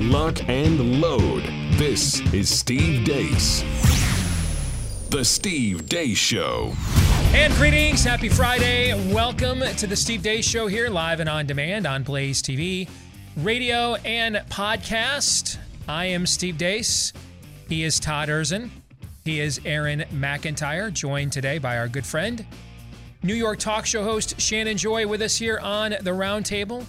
lock, and load. This is Steve Deace. The Steve Deace Show. And greetings, happy Friday. Welcome to the Steve Deace Show here, live and on demand on Blaze TV, radio, and podcast. I am Steve Deace. He is Todd Erzen. He is Aaron McIntyre, joined today by our good friend, New York talk show host Shannon Joy, with us here on the roundtable.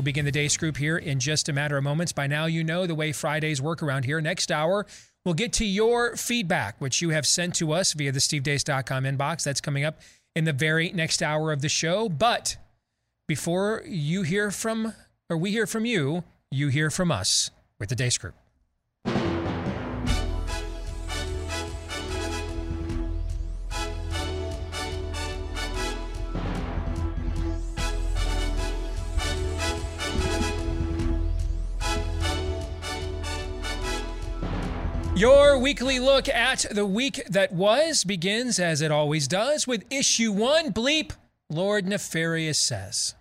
We'll begin the Deace group here in just a matter of moments. By now, you know the way Fridays work around here. Next hour, we'll get to your feedback, which you have sent to us via the stevedeace.com inbox. That's coming up in the very next hour of the show. But before you hear from, or we hear from you, you hear from us with the Deace group. Your weekly look at the week that was begins, as it always does, with issue one Bleep, Lord Nefarious says.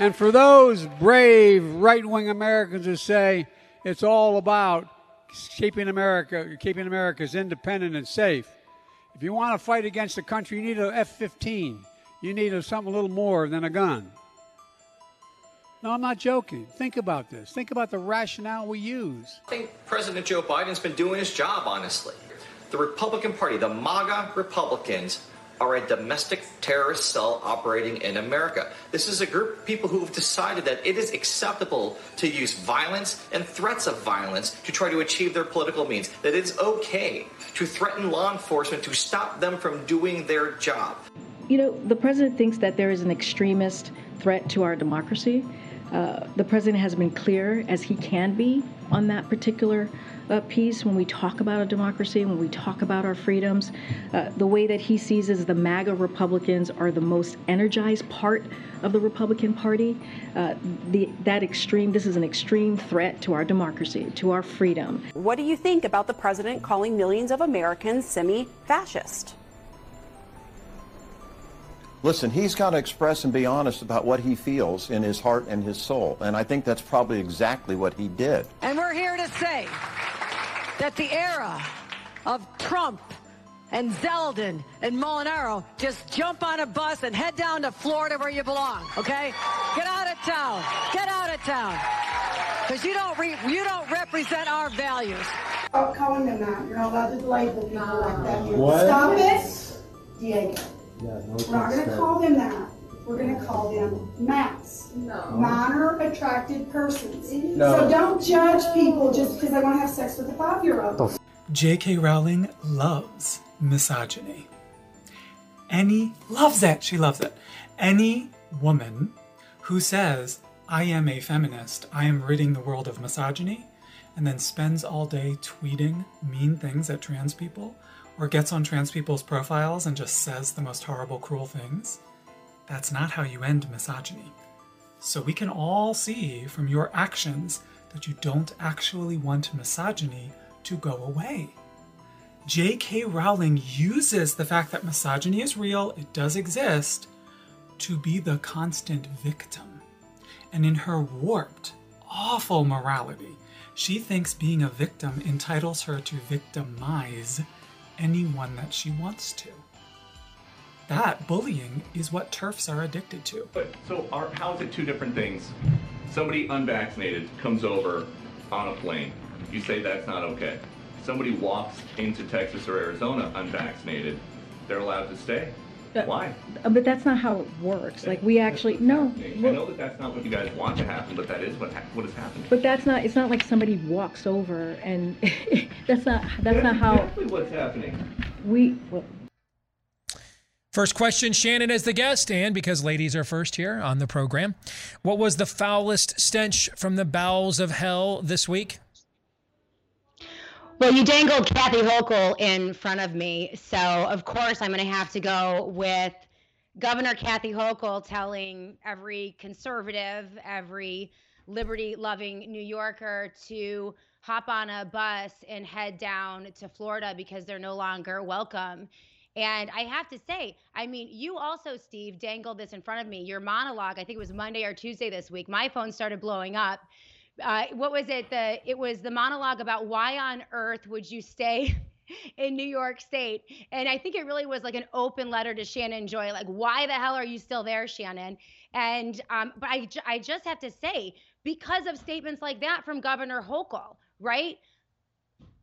And for those brave right wing Americans who say it's all about keeping America, keeping America's independent and safe, if you want to fight against the country, you need an F 15. You need something a little more than a gun. No, I'm not joking. Think about this. Think about the rationale we use. I think President Joe Biden's been doing his job, honestly. The Republican Party, the MAGA Republicans, are a domestic terrorist cell operating in America. This is a group of people who have decided that it is acceptable to use violence and threats of violence to try to achieve their political means, that it's okay to threaten law enforcement to stop them from doing their job. You know, the president thinks that there is an extremist threat to our democracy. Uh, the president has been clear as he can be on that particular uh, piece when we talk about a democracy, when we talk about our freedoms. Uh, the way that he sees is the MAGA Republicans are the most energized part of the Republican Party. Uh, the, that extreme, this is an extreme threat to our democracy, to our freedom. What do you think about the president calling millions of Americans semi fascist? Listen, he's got to express and be honest about what he feels in his heart and his soul. And I think that's probably exactly what he did. And we're here to say that the era of Trump and Zeldin and Molinaro just jump on a bus and head down to Florida where you belong, okay? Get out of town. Get out of town. Because you don't re- you don't represent our values. Stop calling them that. You're not allowed to label people like that. What? Stop it, Diego. Yeah, no, We're not going to call them that. We're going to call them MAPs. No. Minor attracted persons. No. So don't judge people just because they want to have sex with a five-year-old. J.K. Rowling loves misogyny. Any loves it. She loves it. Any woman who says, I am a feminist, I am ridding the world of misogyny, and then spends all day tweeting mean things at trans people, or gets on trans people's profiles and just says the most horrible, cruel things, that's not how you end misogyny. So we can all see from your actions that you don't actually want misogyny to go away. J.K. Rowling uses the fact that misogyny is real, it does exist, to be the constant victim. And in her warped, awful morality, she thinks being a victim entitles her to victimize anyone that she wants to. That bullying is what turfs are addicted to. But so are, how is it two different things? Somebody unvaccinated comes over on a plane. You say that's not okay. Somebody walks into Texas or Arizona unvaccinated. They're allowed to stay. Why? Uh, But that's not how it works. Like we actually no. I know that that's not what you guys want to happen, but that is what ha- what has happened. But that's not. It's not like somebody walks over and that's not. That's not how exactly what's happening. we. Well, First question, Shannon as the guest, and because ladies are first here on the program, what was the foulest stench from the bowels of hell this week? Well, you dangled Kathy Hochul in front of me, so of course I'm going to have to go with Governor Kathy Hochul telling every conservative, every liberty-loving New Yorker to hop on a bus and head down to Florida because they're no longer welcome And I have to say, I mean, you also, Steve, dangled this in front of me. Your monologue, I think it was Monday or Tuesday this week. My phone started blowing up. Uh, what was it? The it was the monologue about why on earth would you stay in New York State? And I think it really was like an open letter to Shannon Joy, like, why the hell are you still there, Shannon? And um, but I I just have to say, because of statements like that from Governor Hochul, right?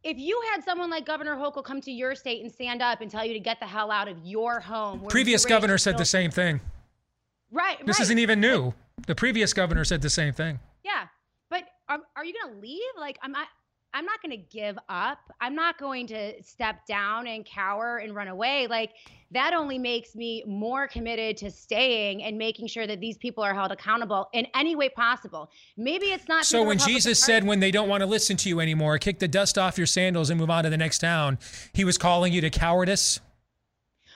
if you had someone like Governor Hochul come to your state and stand up and tell you to get the hell out of your home, previous governor said the same thing. Right. This right. isn't even new. The previous governor said the same thing. Yeah, are, are you going to leave? Like, I'm not. I'm not going to give up. I'm not going to step down and cower and run away. Like that only makes me more committed to staying and making sure that these people are held accountable in any way possible. Maybe it's not. So when Jesus said, when they don't want to listen to you anymore, kick the dust off your sandals and move on to the next town, he was calling you to cowardice?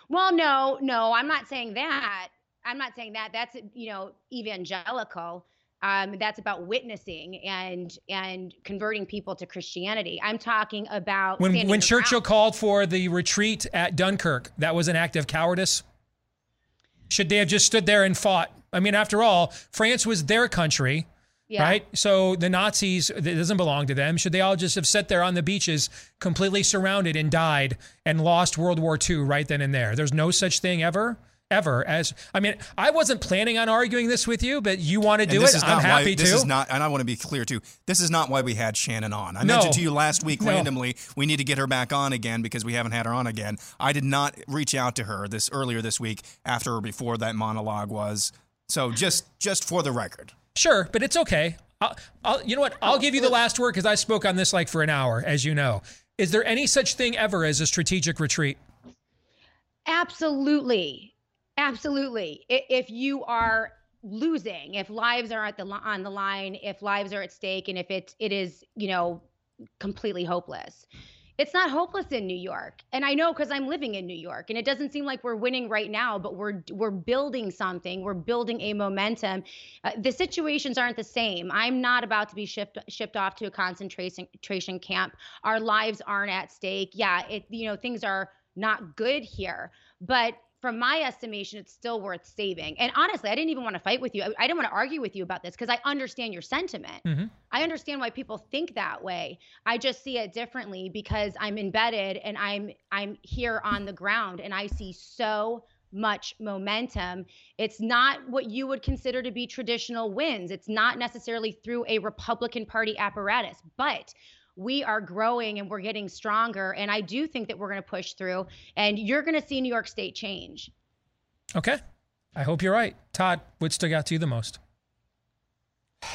Well, no, no, I'm not saying that. I'm not saying that. That's, you know, evangelical um, that's about witnessing and and converting people to Christianity. I'm talking about when when Churchill called for the retreat at Dunkirk. That was an act of cowardice. Should they have just stood there and fought? I mean, after all, France was their country, yeah. right? So the Nazis, it doesn't belong to them. Should they all just have sat there on the beaches, completely surrounded and died and lost World War II right then and there? There's no such thing ever ever as I mean I wasn't planning on arguing this with you but you want to do it I'm happy why, to This is not and I want to be clear too this is not why we had Shannon on. I no. mentioned to you last week no. randomly we need to get her back on again because we haven't had her on again. I did not reach out to her this earlier this week after or before that monologue was. So just just for the record. Sure but it's okay. I'll, I'll you know what? I'll give you the last word cuz I spoke on this like for an hour as you know. Is there any such thing ever as a strategic retreat? Absolutely. Absolutely. If you are losing, if lives are at the on the line, if lives are at stake, and if it it is you know completely hopeless. It's not hopeless in New York, and I know because I'm living in New York, and it doesn't seem like we're winning right now, but we're we're building something. We're building a momentum. Uh, the situations aren't the same. I'm not about to be shipped shipped off to a concentration camp. Our lives aren't at stake. Yeah, it you know things are not good here, but from my estimation, it's still worth saving. And honestly, I didn't even want to fight with you. I, I didn't want to argue with you about this because I understand your sentiment. Mm-hmm. I understand why people think that way. I just see it differently because I'm embedded and I'm I'm here on the ground and I see so much momentum. It's not what you would consider to be traditional wins. It's not necessarily through a Republican Party apparatus, but we are growing and we're getting stronger. And I do think that we're going to push through, and you're going to see New York State change. Okay. I hope you're right. Todd, what stuck out to you the most?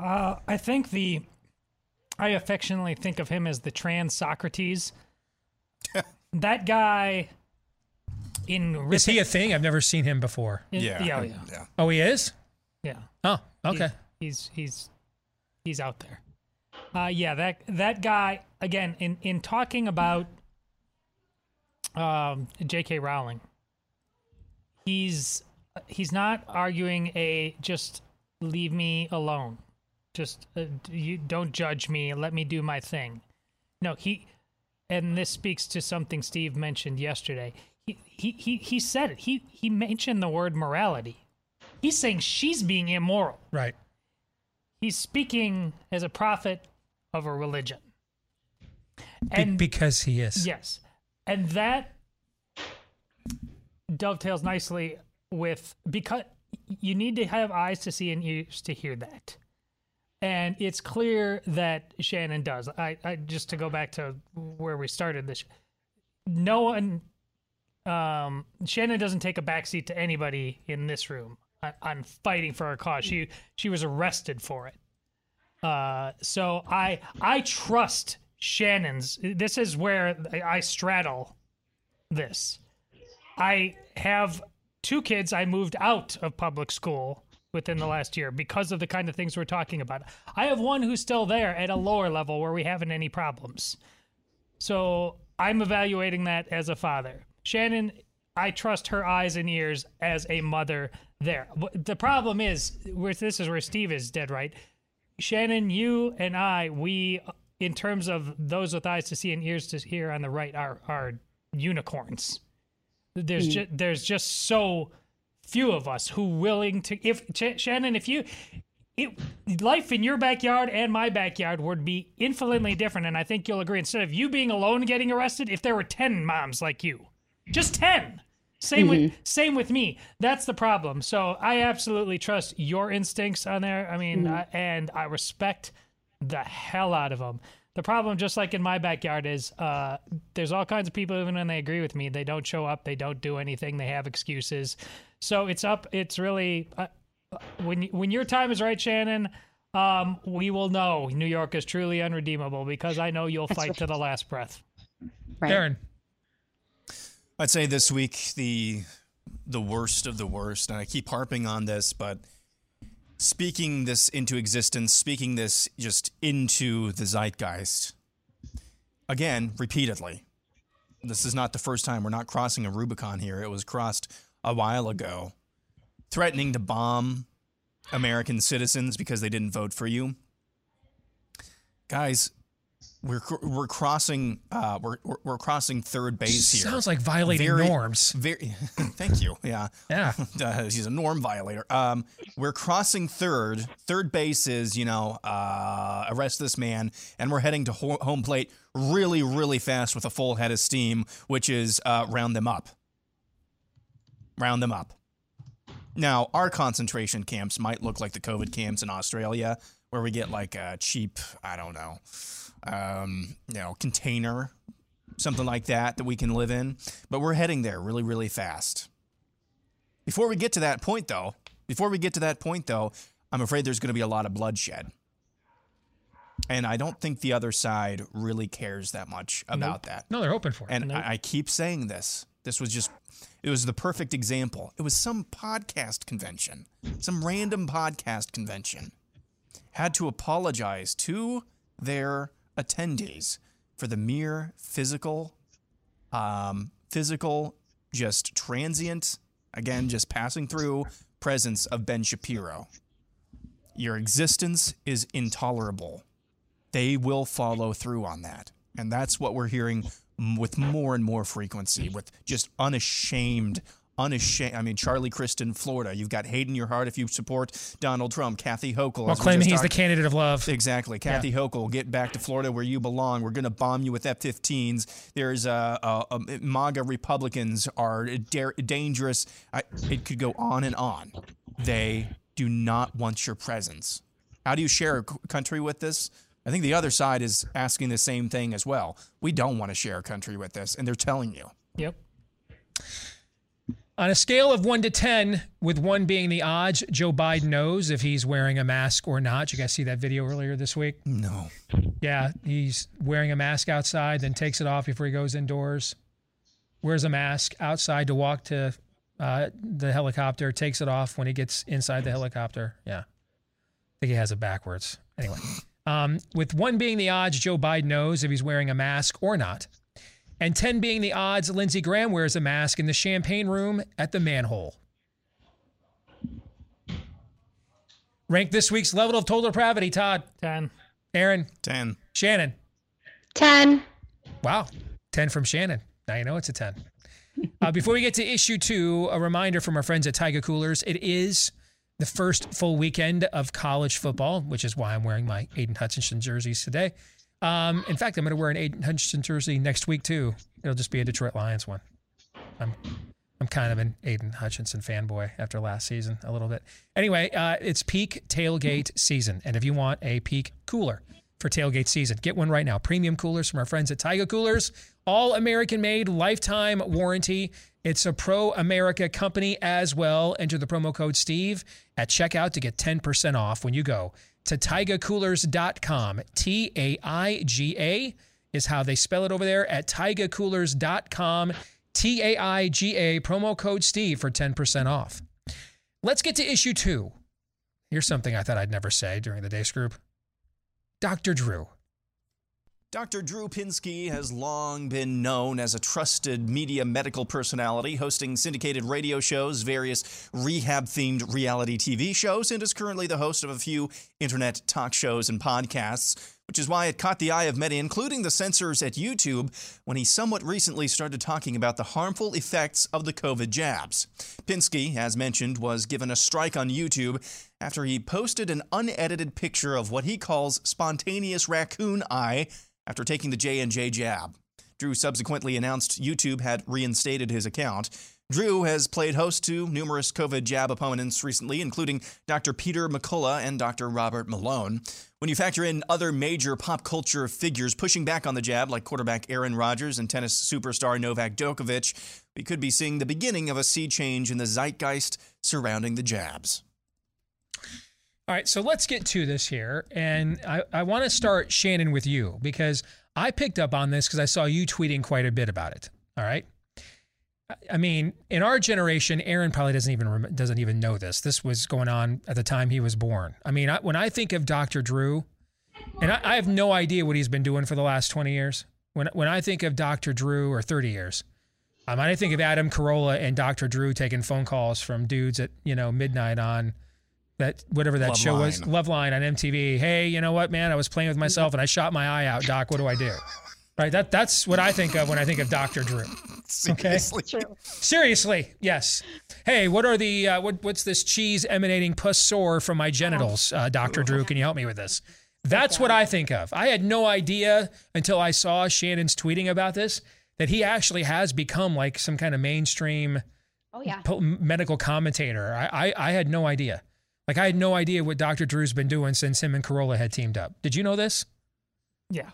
Uh, I think the, I affectionately think of him as the trans Socrates. that guy in Rip- is he a thing? I've never seen him before. In, yeah. yeah, yeah, yeah. Oh, he is. Yeah. Oh, okay. He's he's he's, he's out there. Uh, yeah, that that guy again in in talking about um, J.K. Rowling. He's he's not arguing a just leave me alone, just uh, you don't judge me, let me do my thing. No, he, and this speaks to something Steve mentioned yesterday. He he he, he said it. He he mentioned the word morality. He's saying she's being immoral. Right. He's speaking as a prophet of a religion. And Be- because he is. Yes. And that dovetails nicely with because you need to have eyes to see and ears to hear that. And it's clear that Shannon does. I, I just to go back to where we started this. No one um, Shannon doesn't take a backseat to anybody in this room on, on fighting for her cause. She she was arrested for it. Uh, so I I trust Shannon's. This is where I straddle this. I have two kids. I moved out of public school within the last year because of the kind of things we're talking about. I have one who's still there at a lower level where we haven't any problems. So I'm evaluating that as a father. Shannon, I trust her eyes and ears as a mother there. The problem is, this is where Steve is dead right. Shannon, you and I, we, in terms of those with eyes to see and ears to hear on the right, are are unicorns. There's Mm. just there's just so few of us who willing to. If Ch- Shannon, if you. It, life in your backyard and my backyard would be infinitely different, and I think you'll agree. Instead of you being alone getting arrested, if there were ten moms like you, just ten, same with same with me. That's the problem. So I absolutely trust your instincts on there. I mean, Mhm. uh, and I respect the hell out of them. The problem, just like in my backyard, is uh, there's all kinds of people. Even when they agree with me, they don't show up. They don't do anything. They have excuses. So it's up. It's really uh, when when your time is right, Shannon. Um, we will know New York is truly unredeemable because I know you'll That's fight right. to the last breath. Right. Aaron. I'd say this week the the worst of the worst, and I keep harping on this, but speaking this into existence, speaking this just into the zeitgeist. Again, repeatedly. This is not the first time we're not crossing a Rubicon here. It was crossed a while ago. Threatening to bomb American citizens because they didn't vote for you. Guys, we're we're crossing uh, we're, we're crossing third base here. Sounds like violating Very- norms. Very, thank you. Yeah, Yeah. uh, he's a norm violator. Um, we're crossing third. Third base is you know uh, arrest this man, and we're heading to ho- home plate really really fast with a full head of steam, which is uh, round them up. Round them up. Now, our concentration camps might look like the COVID camps in Australia, where we get like a cheap, I don't know, um, you know, container, something like that that we can live in. But we're heading there really, really fast. Before we get to that point, though, before we get to that point, though, I'm afraid there's going to be a lot of bloodshed. And I don't think the other side really cares that much about that. No, they're hoping for it. And I, I keep saying this. This was just, it was the perfect example. It was some podcast convention, some random podcast convention, had to apologize to their attendees for the mere physical, um, physical, just transient, again, just passing through presence of Ben Shapiro. Your existence is intolerable. They will follow through on that. And that's what we're hearing with more and more frequency, with just unashamed, unashamed. I mean, Charlie Crist in, Florida. You've got hate in your heart if you support Donald Trump. Kathy Hochul. While as we claiming just he's the candidate of love. Exactly. Kathy Hochul, get back to Florida where you belong. We're going to bomb you with F 15s. There's uh, uh, uh, MAGA Republicans are da- dangerous. I, it could go on and on. They do not want your presence. How do you share a country with this? I think the other side is asking the same thing as well. We don't want to share a country with this, and they're telling you. Yep. On a scale of one to 10, with one being the odds, Joe Biden knows if he's wearing a mask or not. You guys see that video earlier this week? No. Yeah, he's wearing a mask outside, then takes it off before he goes indoors. Wears a mask outside to walk to uh, the helicopter, takes it off when he gets inside the helicopter. Yeah. I think he has it backwards. Anyway, um, with one being the odds, Joe Biden knows if he's wearing a mask or not. And 10 being the odds, Lindsey Graham wears a mask in the champagne room at the manhole. Rank this week's level of total depravity, Todd. 10. Aaron. 10. Shannon. 10. Wow. 10 from Shannon. Now you know it's a 10. Uh, before we get to issue two, a reminder from our friends at Taiga Coolers. It is the first full weekend of college football, which is why I'm wearing my Aidan Hutchinson jerseys today. Um, in fact, I'm going to wear an Aidan Hutchinson jersey next week, too. It'll just be a Detroit Lions one. I'm I'm kind of an Aidan Hutchinson fanboy after last season, a little bit. Anyway, uh, it's peak tailgate season. And if you want a peak cooler for tailgate season, get one right now. Premium coolers from our friends at Taiga Coolers, all American made, lifetime warranty. It's a pro America company as well. Enter the promo code Steve at checkout to get 10% off when you go to taigacoolers.com. T A I G A is how they spell it over there at taigacoolers.com. T A I G A, promo code Steve for 10% off. Let's get to issue two. Here's something I thought I'd never say during the Deace Group Dr. Drew. Dr. Drew Pinsky has long been known as a trusted media medical personality, hosting syndicated radio shows, various rehab themed reality TV shows, and is currently the host of a few internet talk shows and podcasts. which is why it caught the eye of many, including the censors at YouTube, when he somewhat recently started talking about the harmful effects of the COVID jabs. Pinsky, as mentioned, was given a strike on YouTube after he posted an unedited picture of what he calls spontaneous raccoon eye after taking the J&J jab. Drew subsequently announced YouTube had reinstated his account. Drew has played host to numerous COVID jab opponents recently, including Dr. Peter McCullough and Dr. Robert Malone. When you factor in other major pop culture figures pushing back on the jab, like quarterback Aaron Rodgers and tennis superstar Novak Djokovic, we could be seeing the beginning of a sea change in the zeitgeist surrounding the jabs. All right, so let's get to this here. And I, I want to start, Shannon, with you because I picked up on this because I saw you tweeting quite a bit about it. All right. I mean, in our generation, Aaron probably doesn't even doesn't even know this. This was going on at the time he was born. I mean, I, when I think of Dr. Drew, and I, I, have no idea what he's been doing for the last twenty years. When when I think of Dr. Drew or thirty years, um, I think of Adam Carolla and Dr. Drew taking phone calls from dudes at you know midnight on that whatever that Love show Line. was, Loveline on MTV. Hey, you know what, man? I was playing with myself and I shot my eye out. Doc, what do I do? Right. That that's what I think of when I think of Dr. Drew. Okay. Seriously. Seriously, yes. Hey, what are the uh, what what's this cheese emanating pus sore from my genitals, uh, Doctor Drew? Can you help me with this? That's what I think of. I had no idea until I saw Shannon's tweeting about this that he actually has become like some kind of mainstream Oh yeah. medical commentator. I, I I had no idea. Like I had no idea what Dr. Drew's been doing since him and Carolla had teamed up. Did you know this? Yeah.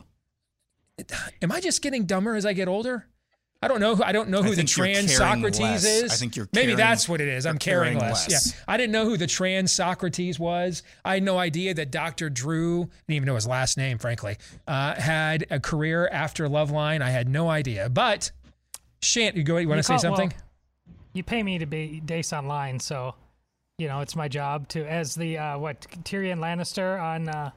Am I just getting dumber as I get older? I don't know. who- I don't know who the trans Socrates less. is. I think you're maybe caring- that's what it is. I'm you're caring caring less. less. Yeah, I didn't know who the trans Socrates was. I had no idea that Dr. Drew, I didn't even know his last name, frankly, uh, had a career after Loveline. I had no idea. But Shant, you go. You want to say something? well, you pay me to be Deace online, so you know it's my job to as the uh, what Tyrion Lannister on uh,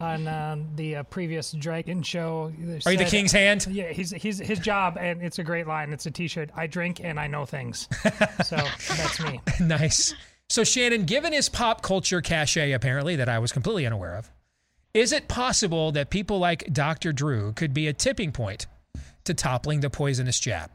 on uh, the uh, previous Dragon show. Are you the king's hand? Yeah, he's he's his job, and it's a great line. It's a T-shirt. I drink and I know things. so that's me. nice. So, Shannon, given his pop culture cachet, apparently, that I was completely unaware of, is it possible that people like Dr. Drew could be a tipping point to toppling the poisonous jab?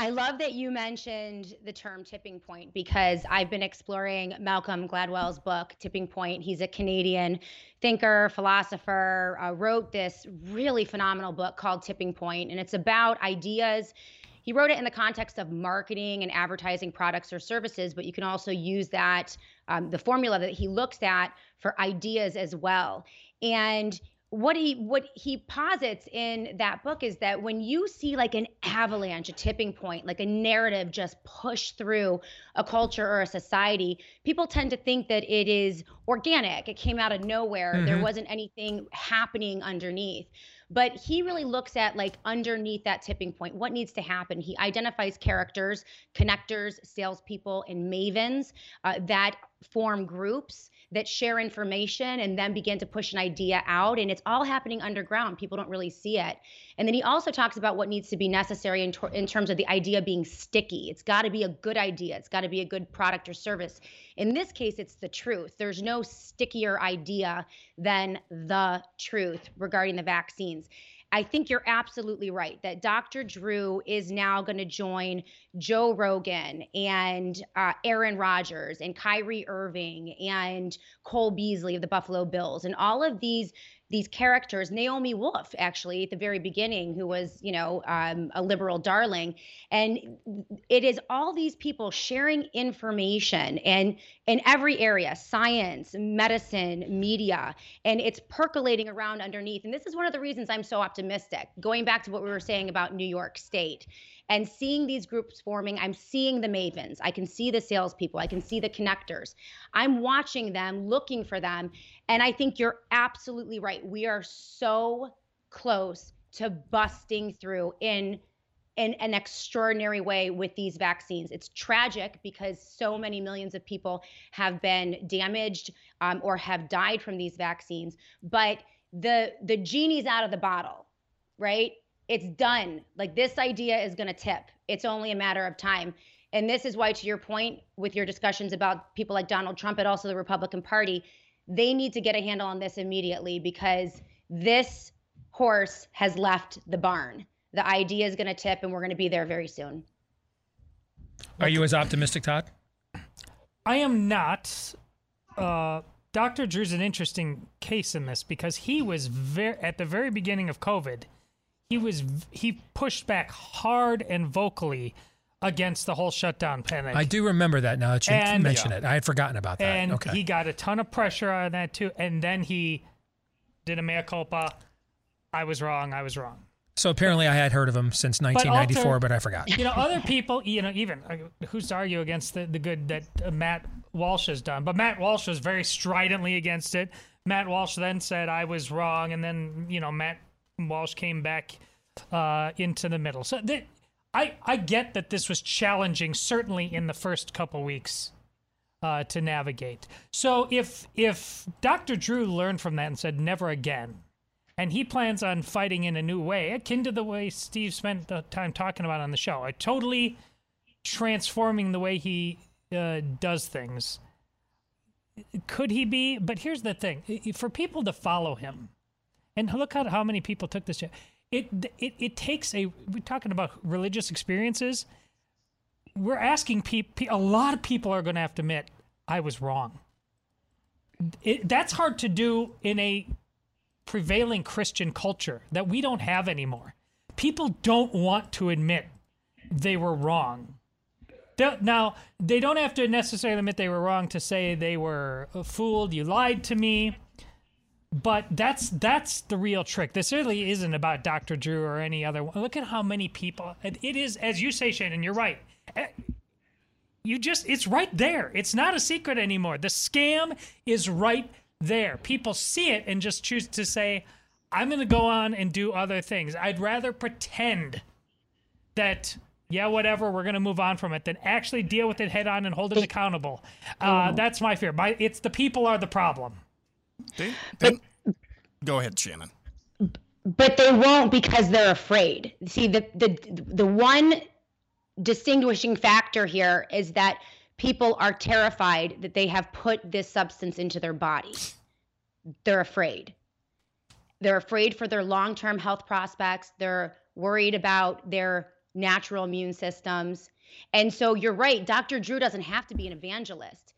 I love that you mentioned the term tipping point because I've been exploring Malcolm Gladwell's book, Tipping Point. He's a Canadian thinker, philosopher, uh, wrote this really phenomenal book called Tipping Point, and it's about ideas. He wrote it in the context of marketing and advertising products or services, but you can also use that, um, the formula that he looks at for ideas as well. And what he what he posits in that book is that when you see like an avalanche a tipping point like a narrative just push through a culture or a society people tend to think that it is organic. It came out of nowhere. There Mhm. wasn't anything happening underneath. But he really looks at like underneath that tipping point what needs to happen. He identifies characters connectors salespeople and mavens uh, that form groups that share information and then begin to push an idea out and it's all happening underground. People don't really see it. And then he also talks about what needs to be necessary in, in terms of the idea being sticky. It's got to be a good idea. It's got to be a good product or service. In this case it's the truth. There's no stickier idea than the truth regarding the vaccines I think you're absolutely right that Dr. Drew is now going to join Joe Rogan and uh, Aaron Rodgers and Kyrie Irving and Cole Beasley of the Buffalo Bills and all of these these characters. Naomi Wolf, actually, at the very beginning, who was you know um, a liberal darling, and it is all these people sharing information and in every area science medicine media and it's percolating around underneath and this is one of the reasons i'm so optimistic going back to what we were saying about new york state and seeing these groups forming i'm seeing the mavens i can see the salespeople i can see the connectors i'm watching them looking for them and i think you're absolutely right we are so close to busting through in in an extraordinary way with these vaccines. It's tragic because so many millions of people have been damaged um, or have died from these vaccines. But the the genie's out of the bottle, right? It's done. Like this idea is going to tip. It's only a matter of time. And this is why, to your point, with your discussions about people like Donald Trump and also the Republican Party, they need to get a handle on this immediately because this horse has left the barn. The idea is going to tip, and we're going to be there very soon. Are you as optimistic, Todd? I am not. Uh, Dr. Drew's an interesting case in this because he was very at the very beginning of COVID. He was he pushed back hard and vocally against the whole shutdown panic. I do remember that now that you And- mention it. I had forgotten about that. and okay. he got a ton of pressure on that too. And then he did a mea culpa. I was wrong. I was wrong. so apparently I had heard of him since 1994, but, I forgot. You know, other people, you know, even uh, who's to argue against the, the good that uh, Matt Walsh has done? But Matt Walsh was very stridently against it. Matt Walsh then said I was wrong, and then you know Matt Walsh came back uh, into the middle. So th- I I get that this was challenging, certainly in the first couple weeks. Uh, to navigate. So if if Dr. Drew learned from that and said never again, and he plans on fighting in a new way, akin to the way Steve spent the time talking about on the show, a totally transforming the way he uh, does things. Could he be? But here's the thing: for people to follow him, and look at how many people took this. It it it takes a. We're talking about religious experiences. We're asking people. A lot of people are going to have to admit I was wrong. It, that's hard to do in a prevailing Christian culture that we don't have anymore. People don't want to admit they were wrong. Now, they don't have to necessarily admit they were wrong to say they were fooled, you lied to me. But that's that's the real trick. This really isn't about Dr. Drew or any other one. Look at how many people it is as you say Shannon, you're right. Eh, You just it's right there. It's not a secret anymore. The scam is right there. People see it and just choose to say I'm going to go on and do other things. I'd rather pretend that yeah, whatever, we're going to move on from it than actually deal with it head on and hold it accountable. Uh, that's my fear. My, it's the people are the problem. They- they- go ahead, Shannon. but they won't because they're afraid. See, the the the one distinguishing factor here is that people are terrified that they have put this substance into their body. They're afraid. They're afraid for their long-term health prospects. They're worried about their natural immune systems. And so you're right, Dr. Drew doesn't have to be an evangelist,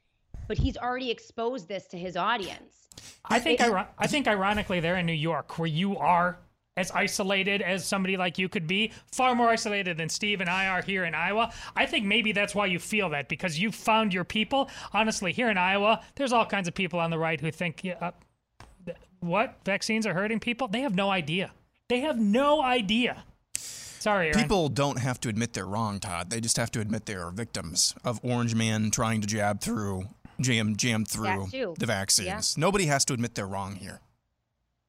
but he's already exposed this to his audience. I think iro- I think ironically they're in New York where you are as isolated as somebody like you could be, far more isolated than Steve and I are here in Iowa. I think maybe that's why you feel that because you found your people. Honestly, here in Iowa, there's all kinds of people on the right who think yeah, uh, what vaccines are hurting people. They have no idea. They have no idea. Sorry, Aaron. People don't have to admit they're wrong, Todd. They just have to admit they are victims of Orange Man trying to jab through, jam, jam through the vaccines. Nobody has to admit they're wrong here.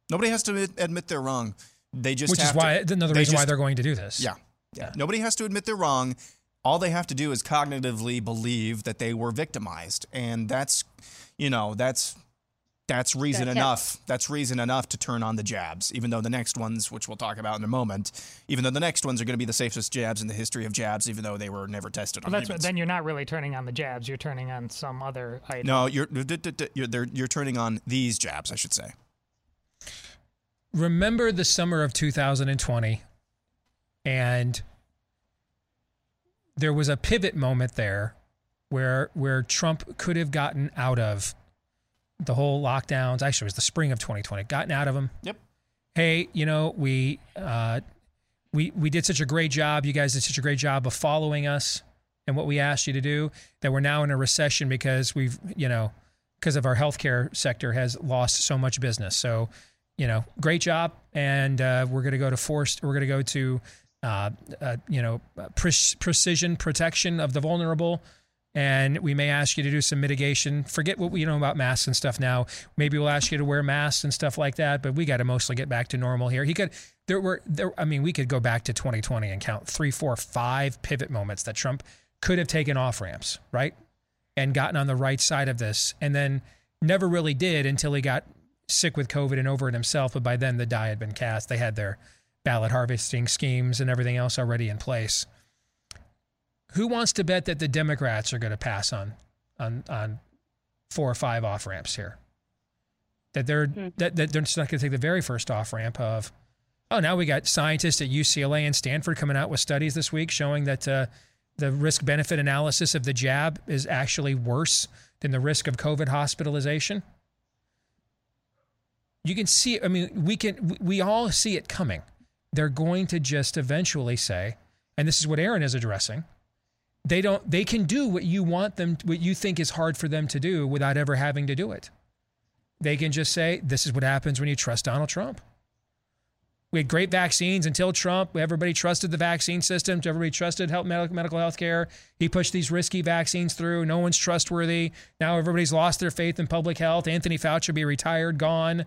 Nobody has to admit, admit they're wrong. They just Which is why to, another they reason why they're going to do this. Yeah. Yeah. Nobody has to admit they're wrong. All they have to do is cognitively believe that they were victimized. And that's, you know, that's that's reason That's it. enough. That's reason enough to turn on the jabs, even though the next ones, which we'll talk about in a moment, even though the next ones are going to be the safest jabs in the history of jabs, even though they were never tested Well, on that's what, humans. then you're not really turning on the jabs. You're turning on some other item. no, you're you're, they're, you're turning on these jabs, I should say. remember the summer of 2020 and there was a pivot moment there where where Trump could have gotten out of the whole lockdowns actually it was the spring of 2020 gotten out of them Yep. hey you know we uh we we did such a great job you guys did such a great job of following us and what we asked you to do that we're now in a recession because we've you know because of our healthcare sector has lost so much business so you know, great job, and uh, we're going to go to forced. We're going to go to, uh, uh, you know, pre- precision protection of the vulnerable, and we may ask you to do some mitigation. Forget what we know about masks and stuff now. Maybe we'll ask you to wear masks and stuff like that, but we got to mostly get back to normal here. He could. There were there. I mean, we could go back to 2020 and count three, four, five pivot moments that Trump could have taken off ramps, right, and gotten on the right side of this, and then never really did until he got sick with COVID and over it himself. But by then, the die had been cast. They had their ballot harvesting schemes and everything else already in place. Who wants to bet that the Democrats are going to pass on on on four or five off ramps here? that they're that, that they're just not going to take the very first off ramp of, oh, now we got scientists at UCLA and Stanford coming out with studies this week showing that uh, the risk benefit analysis of the jab is actually worse than the risk of COVID hospitalization. You can see, I mean, we can, we all see it coming. They're going to just eventually say, and this is what Aaron is addressing. They don't, they can do what you want them, what you think is hard for them to do without ever having to do it. They can just say, this is what happens when you trust Donald Trump. We had great vaccines until Trump. Everybody trusted the vaccine system. Everybody trusted health, medical health care. He pushed these risky vaccines through. No one's trustworthy. Now everybody's lost their faith in public health. Anthony Fauci will be retired, gone.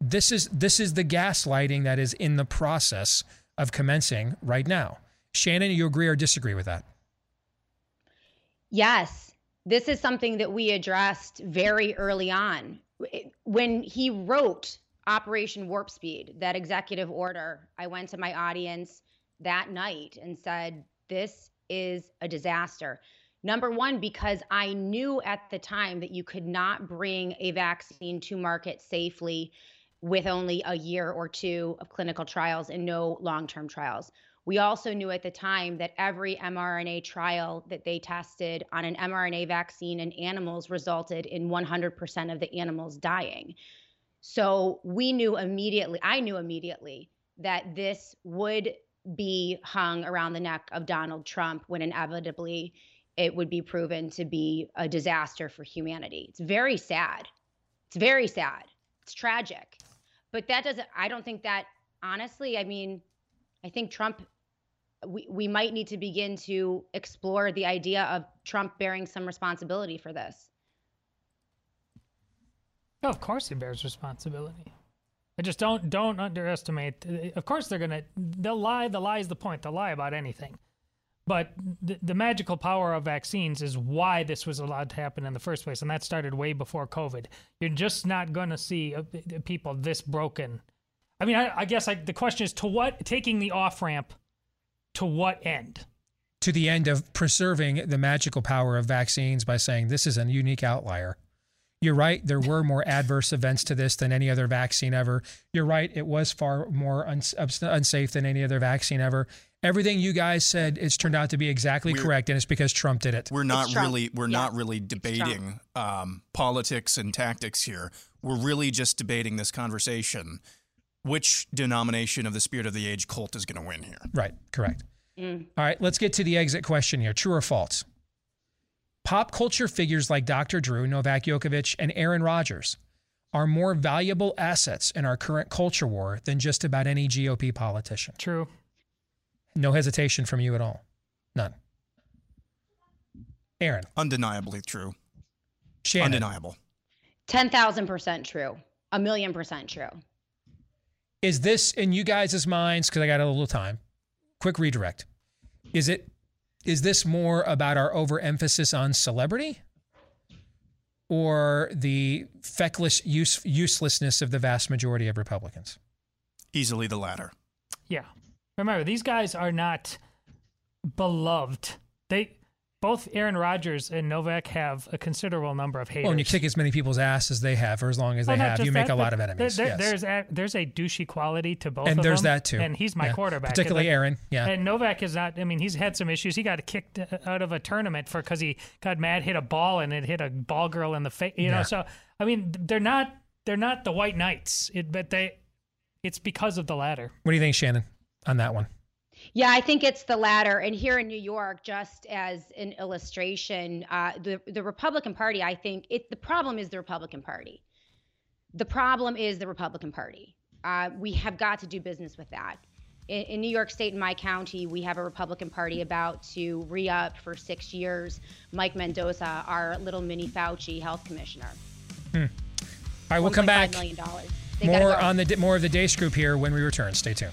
This is this is the gaslighting that is in the process of commencing right now. Shannon, you agree or disagree with that? Yes, this is something that we addressed very early on. When he wrote Operation Warp Speed, that executive order, I went to my audience that night and said, This is a disaster. Number one, because I knew at the time that you could not bring a vaccine to market safely with only a year or two of clinical trials and no long term trials. We also knew at the time that every mRNA trial that they tested on an mRNA vaccine in animals resulted in 100% of the animals dying. So we knew immediately, I knew immediately that this would be hung around the neck of Donald Trump when inevitably it would be proven to be a disaster for humanity. It's very sad. It's very sad. It's tragic. But that doesn't, I don't think that, honestly, I mean, I think Trump, we, we might need to begin to explore the idea of Trump bearing some responsibility for this. Of course he bears responsibility. I just don't don't underestimate. Of course they're gonna they'll lie. The lie is the point. They'll lie about anything. But the, the magical power of vaccines is why this was allowed to happen in the first place, and that started way before COVID. You're just not to see uh, people this broken. I mean, I, I guess the question is to what taking the off ramp to what end? To the end of preserving the magical power of vaccines by saying this is a unique outlier. You're right. There were more adverse events to this than any other vaccine ever. You're right. It was far more uns- unsafe than any other vaccine ever everything you guys said it's turned out to be exactly we're, correct and it's because trump did it we're not really we're yeah. not really debating um, politics and tactics here we're really just debating this conversation which denomination of the spirit of the age cult is going to win here right correct mm. All right let's get to the exit question here true or false pop culture figures like dr drew novak Djokovic, and aaron rodgers are more valuable assets in our current culture war than just about any gop politician true no hesitation from you at all. None. Aaron. Undeniably true. Shannon. Undeniable. 10,000% true. A million percent true. Is this in you guys' minds? Because I got a little time. Quick redirect. Is it? Is this more about our overemphasis on celebrity, or the feckless use, uselessness of the vast majority of Republicans? Easily the latter. Yeah. Remember, these guys are not beloved. They both Aaron Rodgers and Novak have a considerable number of haters. Well, and you kick as many people's ass as they have, for as long as oh, they have, you make that, a lot of enemies. There, yes. There's a, there's a douchey quality to both. And there's them, that too. And he's my yeah. quarterback, particularly like, Aaron. Yeah. And Novak is not. I mean, he's had some issues. He got kicked uh, out of a tournament for because he got mad, hit a ball, and it hit a ball girl in the face. You know, so I mean, they're not they're not the White Knights, it, but they. It's because of the latter. What do you think, Shannon, on that one? Yeah, I think it's the latter. And here in New York, just as an illustration, uh, the the Republican Party, I think it the problem is the Republican Party. The problem is the Republican Party. Uh, we have got to do business with that. In, in, New York State, in my county, we have a Republican Party about to re up for six years. Mike Mendoza, our little mini Fauci health commissioner. Hmm. All right, we'll come back. Million more go. on the more of the Deace Group here when we return. Stay tuned.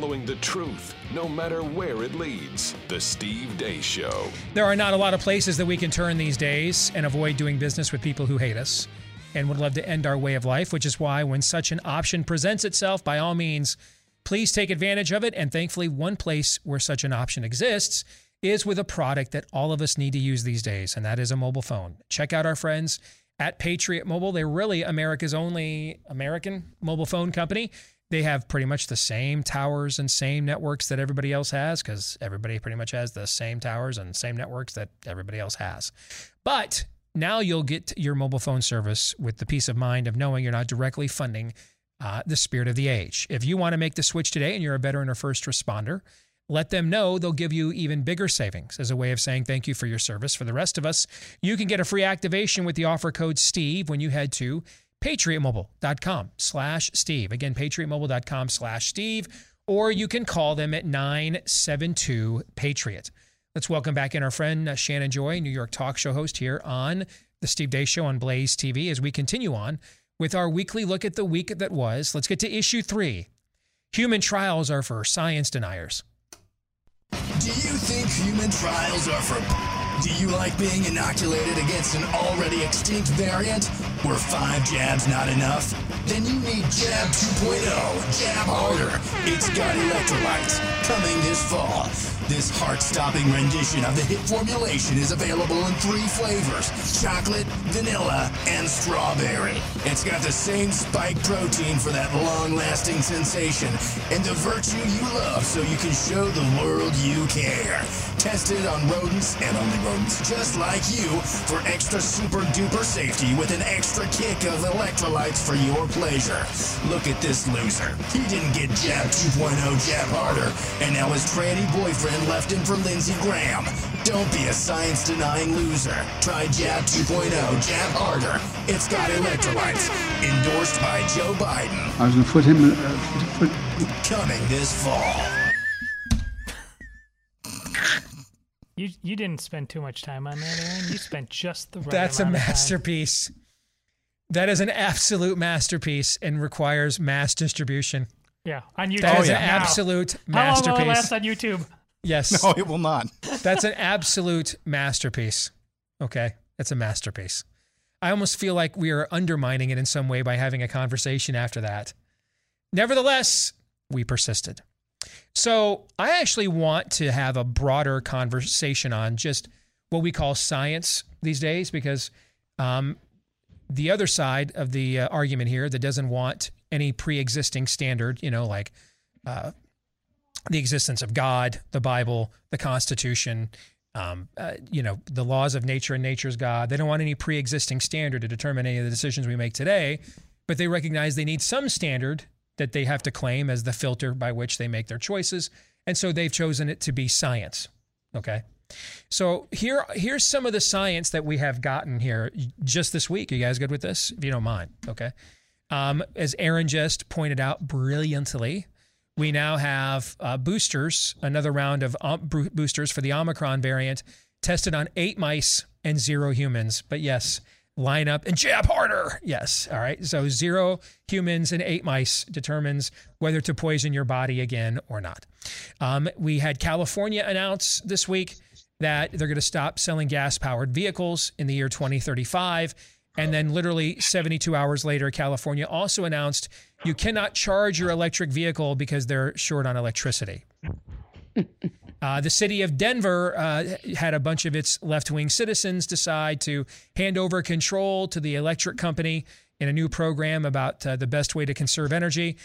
Following the truth, no matter where it leads. The Steve Deace Show. There are not a lot of places that we can turn these days and avoid doing business with people who hate us and would love to end our way of life, which is why when such an option presents itself, by all means, please take advantage of it. And thankfully, one place where such an option exists is with a product that all of us need to use these days, and that is a mobile phone. Check out our friends at Patriot Mobile. They're really America's only American mobile phone company. They have pretty much the same towers and same networks that everybody else has because everybody pretty much has the same towers and same networks that everybody else has. But now you'll get your mobile phone service with the peace of mind of knowing you're not directly funding uh, the spirit of the age. If you want to make the switch today and you're a veteran or first responder, let them know they'll give you even bigger savings as a way of saying thank you for your service. For the rest of us, you can get a free activation with the offer code STEVE when you head to patriotmobile.com slash Steve. Again, patriotmobile.com slash Steve, or you can call them at 972 Patriot. Let's welcome back in our friend uh, Shannon Joy, New York talk show host here on the Steve Deace Show on Blaze TV as we continue on with our weekly look at the week that was. Let's get to issue three. Human trials are for science deniers. Do you think human trials are for. Do you like being inoculated against an already extinct variant? Were five jabs not enough? Then you need Jab 2.0, Jab Harder. It's got electrolytes. Coming this fall. This heart-stopping rendition of the hit formulation is available in three flavors: chocolate, vanilla, and strawberry. It's got the same spike protein for that long-lasting sensation and the virtue you love so you can show the world you care. Tested on rodents and only rodents just like you for extra super duper safety with an extra kick of electrolytes for your pleasure. Look at this loser. He didn't get Jab 2.0 Jab Harder, and now his tranny boyfriend left him for Lindsey Graham. Don't be a science denying loser. Try Jab 2.0 Jab Harder. It's got electrolytes. Endorsed by Joe Biden. I was going to put him. Uh, put, Coming this fall. You you didn't spend too much time on that, Aaron. You spent just the right That's a amount of time. masterpiece. That is an absolute masterpiece and requires mass distribution. Yeah, on YouTube. That is now. an absolute masterpiece. How long will it last on YouTube? Yes. No, it will not. That's an absolute masterpiece. Okay. That's a masterpiece. I almost feel like we are undermining it in some way by having a conversation after that. Nevertheless, we persisted. So I actually want to have a broader conversation on just what we call science these days because um, the other side of the uh, argument here that doesn't want any pre-existing standard, you know, like uh, the existence of God, the Bible, the Constitution, um, uh, you know, the laws of nature and nature's God. They don't want any pre-existing standard to determine any of the decisions we make today, but they recognize they need some standard that they have to claim as the filter by which they make their choices, and so they've chosen it to be science. Okay. So here, here's some of the science that we have gotten here just this week. You guys good with this? If you don't mind, okay. Um, as Aaron just pointed out brilliantly, we now have uh, boosters, another round of um, boosters for the Omicron variant, tested on eight mice and zero humans. But yes, line up and jab harder. Yes. All right. So zero humans and eight mice determines whether to poison your body again or not. Um, we had California announce this week that they're going to stop selling gas powered vehicles in the year 2035. And then, literally 72 hours later, California also announced you cannot charge your electric vehicle because they're short on electricity. Uh, the city of Denver uh, had a bunch of its left wing citizens decide to hand over control to the electric company in a new program about uh, the best way to conserve energy.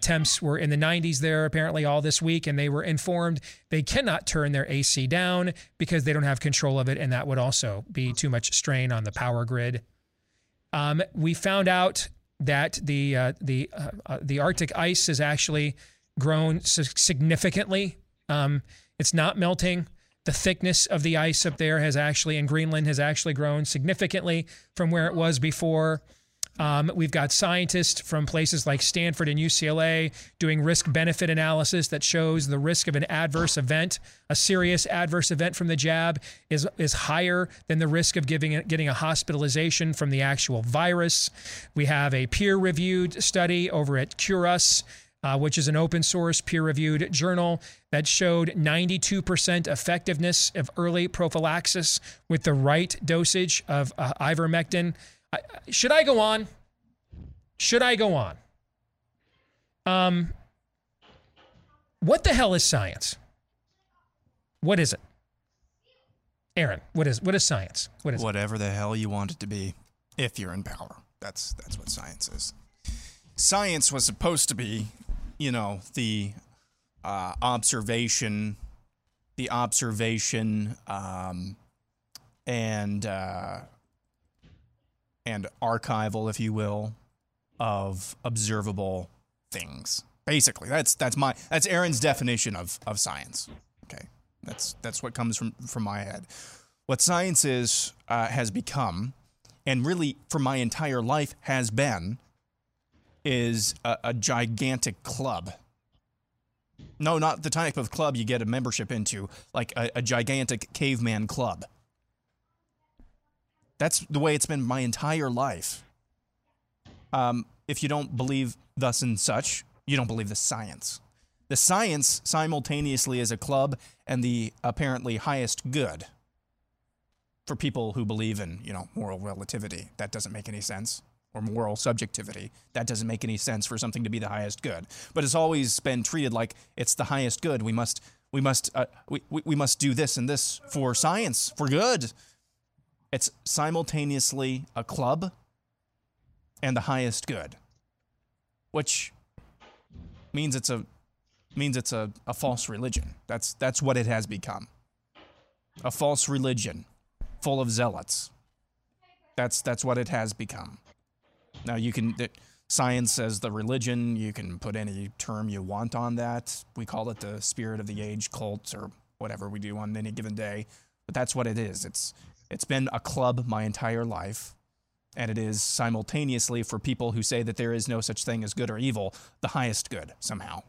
Temps were in the 90s there apparently all this week, and they were informed they cannot turn their AC down because they don't have control of it, and that would also be too much strain on the power grid. Um, we found out that the uh, the uh, uh, the Arctic ice has actually grown significantly. Um, it's not melting. The thickness of the ice up there has actually in Greenland has actually grown significantly from where it was before. Um, we've got scientists from places like Stanford and UCLA doing risk benefit analysis that shows the risk of an adverse event, a serious adverse event from the jab, is, is higher than the risk of giving getting a hospitalization from the actual virus. We have a peer reviewed study over at Cureus uh, which is an open source, peer reviewed journal that showed 92% effectiveness of early prophylaxis with the right dosage of uh, ivermectin. I, should I go on? Should I go on? Um, what the hell is science? What is it? Aaron, what is what is science? What is Whatever the hell you want it to be, if you're in power. That's that's what science is. Science was supposed to be, you know, the uh, observation, the observation, um, and uh, and archival, if you will, of observable things. Basically, that's that's my that's Aaron's definition of of science. Okay, that's that's what comes from from my head. What science is uh, has become, and really for my entire life has been, is a, a gigantic club. No, not the type of club you get a membership into, like a, a gigantic caveman club. That's the way it's been my entire life. Um, if you don't believe thus and such, you don't believe the science. The science simultaneously is a club and the apparently highest good for people who believe in, you know, moral relativity. That doesn't make any sense. Or moral subjectivity. That doesn't make any sense for something to be the highest good. But it's always been treated like it's the highest good. We must we must uh, we, we, we must do this and this for science, for good. It's simultaneously a club and the highest good. Which means it's a means it's a, a false religion. That's that's what it has become. A false religion full of zealots. That's that's what it has become. Now you can th- science as the religion, you can put any term you want on that. We call it the spirit of the age cult or whatever we do on any given day, but that's what it is. It's it's been a club my entire life and it is simultaneously for people who say that there is no such thing as good or evil, the highest good somehow.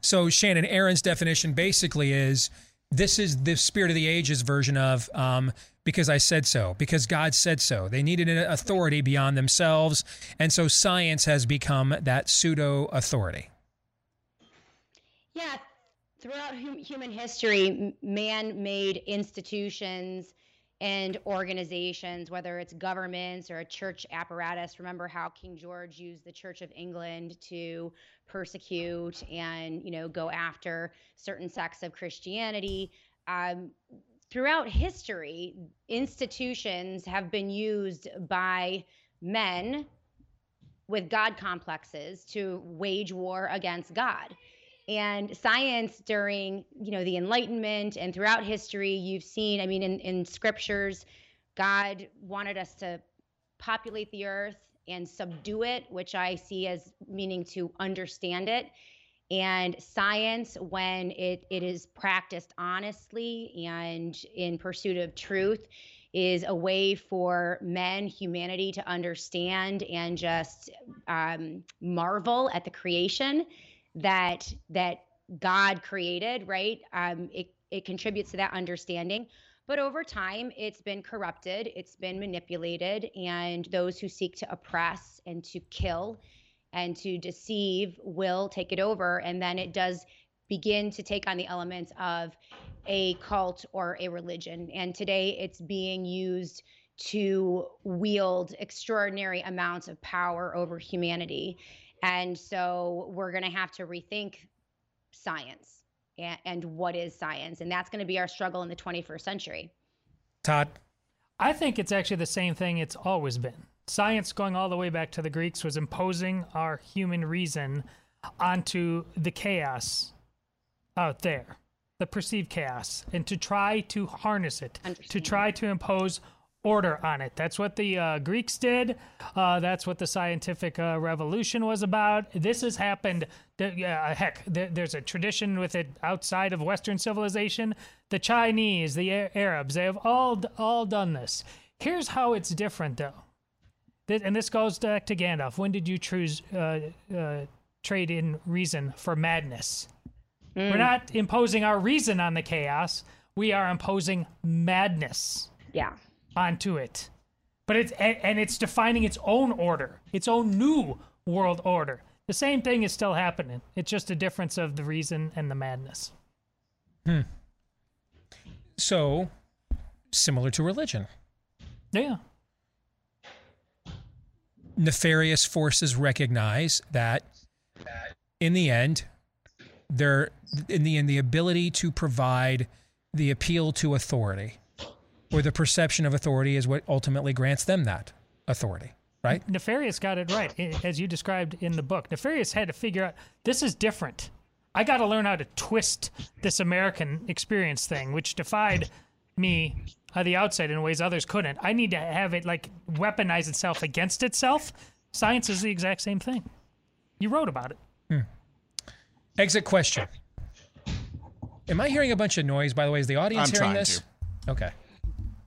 So Shannon Aaron's definition basically is this is the spirit of the ages version of um, because I said so, because God said so. They needed an authority beyond themselves, and so science has become that pseudo authority. Yeah, throughout hum- human history, man made institutions and organizations, whether it's governments or a church apparatus. Remember how King George used the Church of England to persecute and you know go after certain sects of Christianity. Um, throughout history, institutions have been used by men with God complexes to wage war against God. And science during you know the enlightenment and throughout history you've seen i mean in, in scriptures god wanted us to populate the earth and subdue it which i see as meaning to understand it and science when it, it is practiced honestly and in pursuit of truth is a way for men humanity to understand and just um, marvel at the creation that that God created, right? Um, it it contributes to that understanding. But over time, it's been corrupted, it's been manipulated, and those who seek to oppress and to kill and to deceive will take it over. And then it does begin to take on the elements of a cult or a religion. And today it's being used to wield extraordinary amounts of power over humanity. And so we're going to have to rethink science and, and what is science. And that's going to be our struggle in the 21st century. Todd? I think it's actually the same thing it's always been. Science, going all the way back to the Greeks, was imposing our human reason onto the chaos out there, the perceived chaos, and to try to harness it, to try to impose order on it. That's what the uh, Greeks did. Uh, that's what the scientific uh, revolution was about. This has happened. Uh, heck, there, there's a tradition with it outside of Western civilization. The Chinese, the Arabs, they have all all done this. Here's how it's different, though. This, and this goes back to Gandalf. When did you choose uh, uh, trade in reason for madness? Mm. We're not imposing our reason on the chaos. We are imposing madness. Yeah onto it. But it's and, and it's defining its own order, its own new world order. The same thing is still happening. It's just a difference of the reason and the madness. Hmm. So, similar to religion. Yeah. Nefarious forces recognize that in the end, they're in the in the ability to provide the appeal to authority or the perception of authority is what ultimately grants them that authority, right? Nefarious got it right, as you described in the book. Nefarious had to figure out this is different. I got to learn how to twist this American experience thing, which defied me on the outside in ways others couldn't. I need to have it like weaponize itself against itself. Science is the exact same thing. You wrote about it. Hmm. Exit question. Am I hearing a bunch of noise? By the way, is the audience I'm hearing trying this? Okay.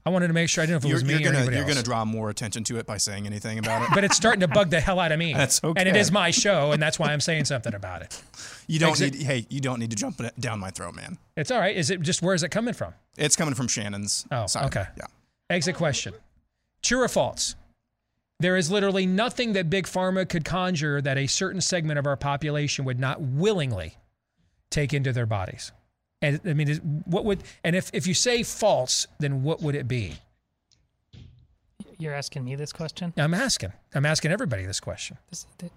I wanted to make sure I didn't know if it You're, was me you're gonna anybody you're gonna draw more attention to it by saying anything about it. but it's starting to bug the hell out of me. That's okay. And it is my show, and that's why I'm saying something about it. You don't Exit- need. Hey, you don't need to jump down my throat, man. It's all right. Is it just where is it coming from? It's coming from Shannon's Oh, side. okay. Yeah. Exit question. True or false? There is literally nothing that Big Pharma could conjure that a certain segment of our population would not willingly take into their bodies. And I mean, is- what would, and if, if you say false, then what would it be? You're asking me this question? I'm asking. I'm asking everybody this question. This, they,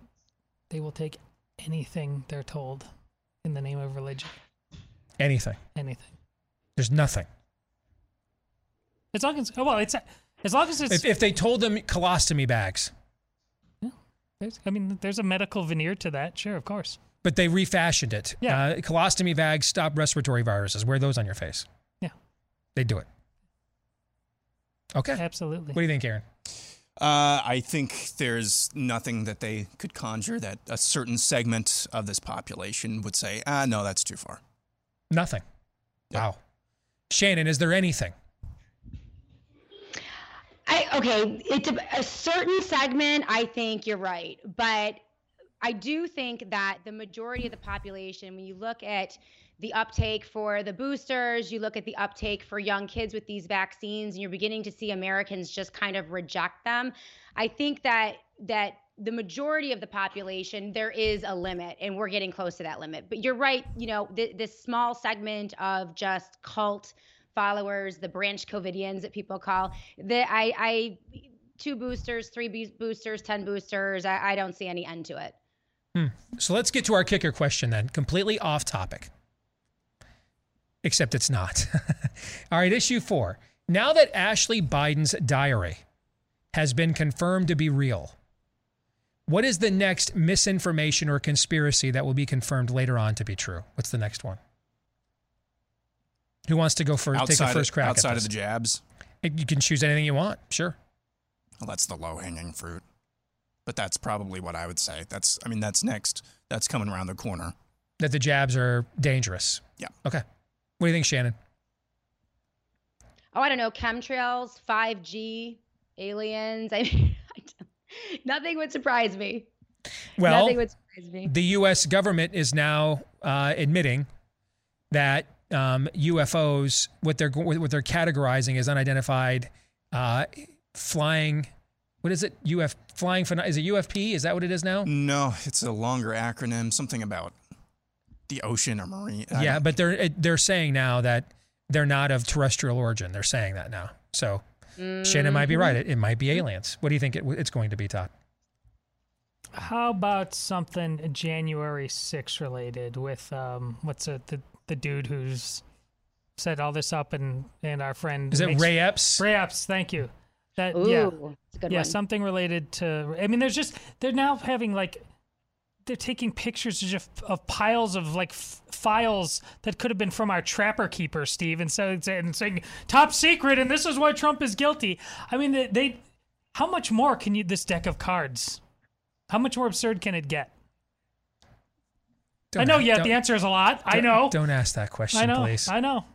they will take anything they're told in the name of religion. Anything. Anything. There's nothing. As long as, oh, well, it's as long as it's. If, if they told them colostomy bags, there's, I mean, there's a medical veneer to that. Sure, of course. But they refashioned it. Yeah. Uh, colostomy bags stop respiratory viruses. Wear those on your face. Yeah. They do it. Okay. Absolutely. What do you think, Aaron? Uh, I think there's nothing that they could conjure that a certain segment of this population would say, ah, no, that's too far. Nothing. Wow. Shannon, is there anything? I okay, it's a, a certain segment. I think you're right, but I do think that the majority of the population, when you look at the uptake for the boosters, you look at the uptake for young kids with these vaccines, and you're beginning to see Americans just kind of reject them. I think that that the majority of the population there is a limit and we're getting close to that limit but you're right you know th- this small segment of just cult followers the branch covidians that people call that i i two boosters three boosters ten boosters I, I don't see any end to it Hmm. So let's get to our kicker question then, completely off topic. Except it's not. All right, issue four. Now that Ashley Biden's diary has been confirmed to be real, what is the next misinformation or conspiracy that will be confirmed later on to be true? What's the next one? Who wants to go first? outside take a first crack outside at of the jabs. You can choose anything you want. Sure. Well, that's the low hanging fruit. But that's probably what I would say. That's, I mean, that's next. That's coming around the corner. That the jabs are dangerous. Yeah. Okay. What do you think, Shannon? oh i don't know chemtrails 5g aliens i mean I don't- nothing would surprise me Well, nothing would surprise me the U.S. government is now uh, admitting that um, UFOs, what they're what they're categorizing as unidentified uh, flying. What is it? UF flying phenom- Is it UFP? Is that what it is now? No, it's a longer acronym, something about the ocean or marine. I yeah, but they're they're saying now that they're not of terrestrial origin. They're saying that now. So Shannon might be right. It, it might be aliens. What do you think it, it's going to be, Todd? How about something January 6 related with um what's it the the dude who's set all this up and and our friend Is it makes- Ray Epps? Ray Epps, thank you. That Ooh, yeah. that's a good yeah, one. something related to I mean there's just they're now having like they're taking pictures of, of piles of like f- files that could have been from our trapper keeper, Steve, and so it's- and saying top secret, and this is why Trump is guilty. I mean, they, they how much more can you this deck of cards? How much more absurd can it get? I Don't- know, yeah, the answer is a lot. I know. Don't ask that question, I know. please. I know.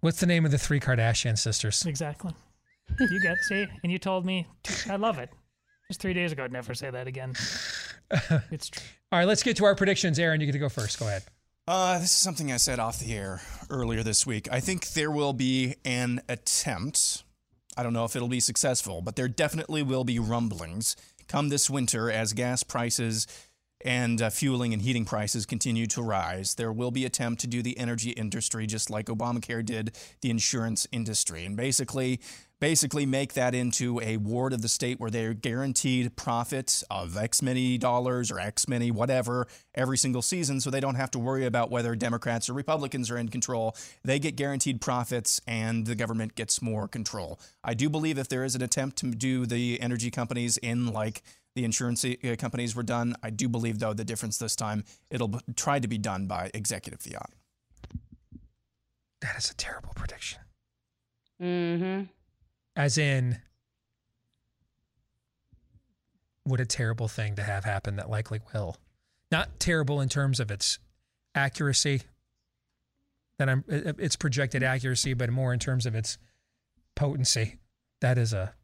What's the name of the three Kardashian sisters? Exactly. You get see, and you told me I love it. Just three days ago, I'd never say that again. It's true. All right, let's get to our predictions. Aaron, you get to go first. Go ahead. Uh, this is something I said off the air earlier this week. I think there will be an attempt. I don't know if it'll be successful, but there definitely will be rumblings come this winter as gas prices and uh, fueling and heating prices continue to rise, there will be attempt to do the energy industry just like Obamacare did the insurance industry, and basically, basically make that into a ward of the state where they're guaranteed profit of X many dollars or X many whatever every single season, so they don't have to worry about whether Democrats or Republicans are in control. They get guaranteed profits, and the government gets more control. I do believe if there is an attempt to do the energy companies in like the insurance uh, companies were done. I do believe, though, the difference this time it'll try to be done by executive fiat. That is a terrible prediction. Mm-hmm. As in, what a terrible thing to have happen that likely will. Not terrible in terms of its accuracy, that I'm its projected accuracy, but more in terms of its potency. That is a